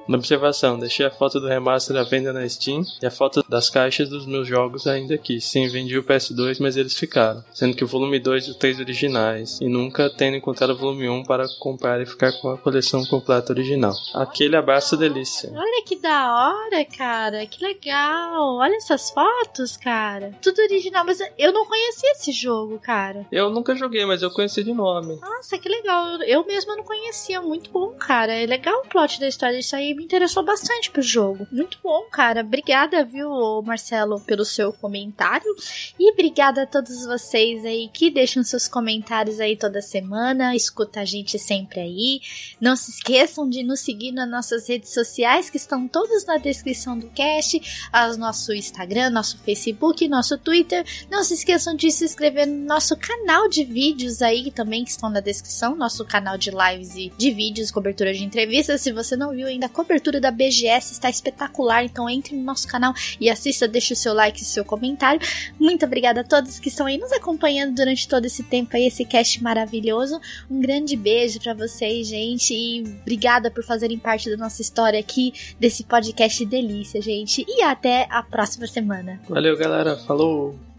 Speaker 2: na observação, deixei a foto do remaster à venda na Steam e a foto das caixas dos meus jogos ainda aqui. Sim, vendi o PS2, mas eles ficaram. Sendo que o volume 2 e os 3 originais. E nunca tendo encontrado o volume 1 para comprar e ficar com a coleção completa original. Aquele abraço delícia.
Speaker 3: Olha que da hora, cara. Que legal. Olha essas fotos, cara. Tudo original, mas eu não conhecia esse jogo, cara.
Speaker 2: Eu nunca joguei, mas eu conheci de nome.
Speaker 3: Nossa, que legal. Eu mesma não conhecia. Muito bom, cara. É legal o plot da história. Isso aí me interessou bastante pro jogo. Muito bom, cara. Obrigada, viu, Marcelo, pelo seu comentário. E obrigada a todos vocês aí que deixam seus comentários aí toda semana. Escuta a gente sempre aí. Não se esqueçam de nos seguir nas nossas redes sociais, que estão todas na descrição do cast. As nosso Instagram, nosso Facebook, nosso Twitter. Não se esqueçam de se inscrever no nosso canal de vídeos aí, também que estão na descrição, nosso canal de lives e de vídeos, cobertura de entrevistas. Se você não viu ainda, a cobertura da BGS está espetacular, então entre no nosso canal e assista, deixe o seu like e seu comentário. Muito obrigada a todos que estão aí nos acompanhando durante todo esse tempo aí, esse cast maravilhoso. Um grande beijo para vocês, gente, e obrigada por fazerem parte da nossa história aqui, desse podcast delícia, gente. E até a próxima semana.
Speaker 2: Valeu, galera. Falou!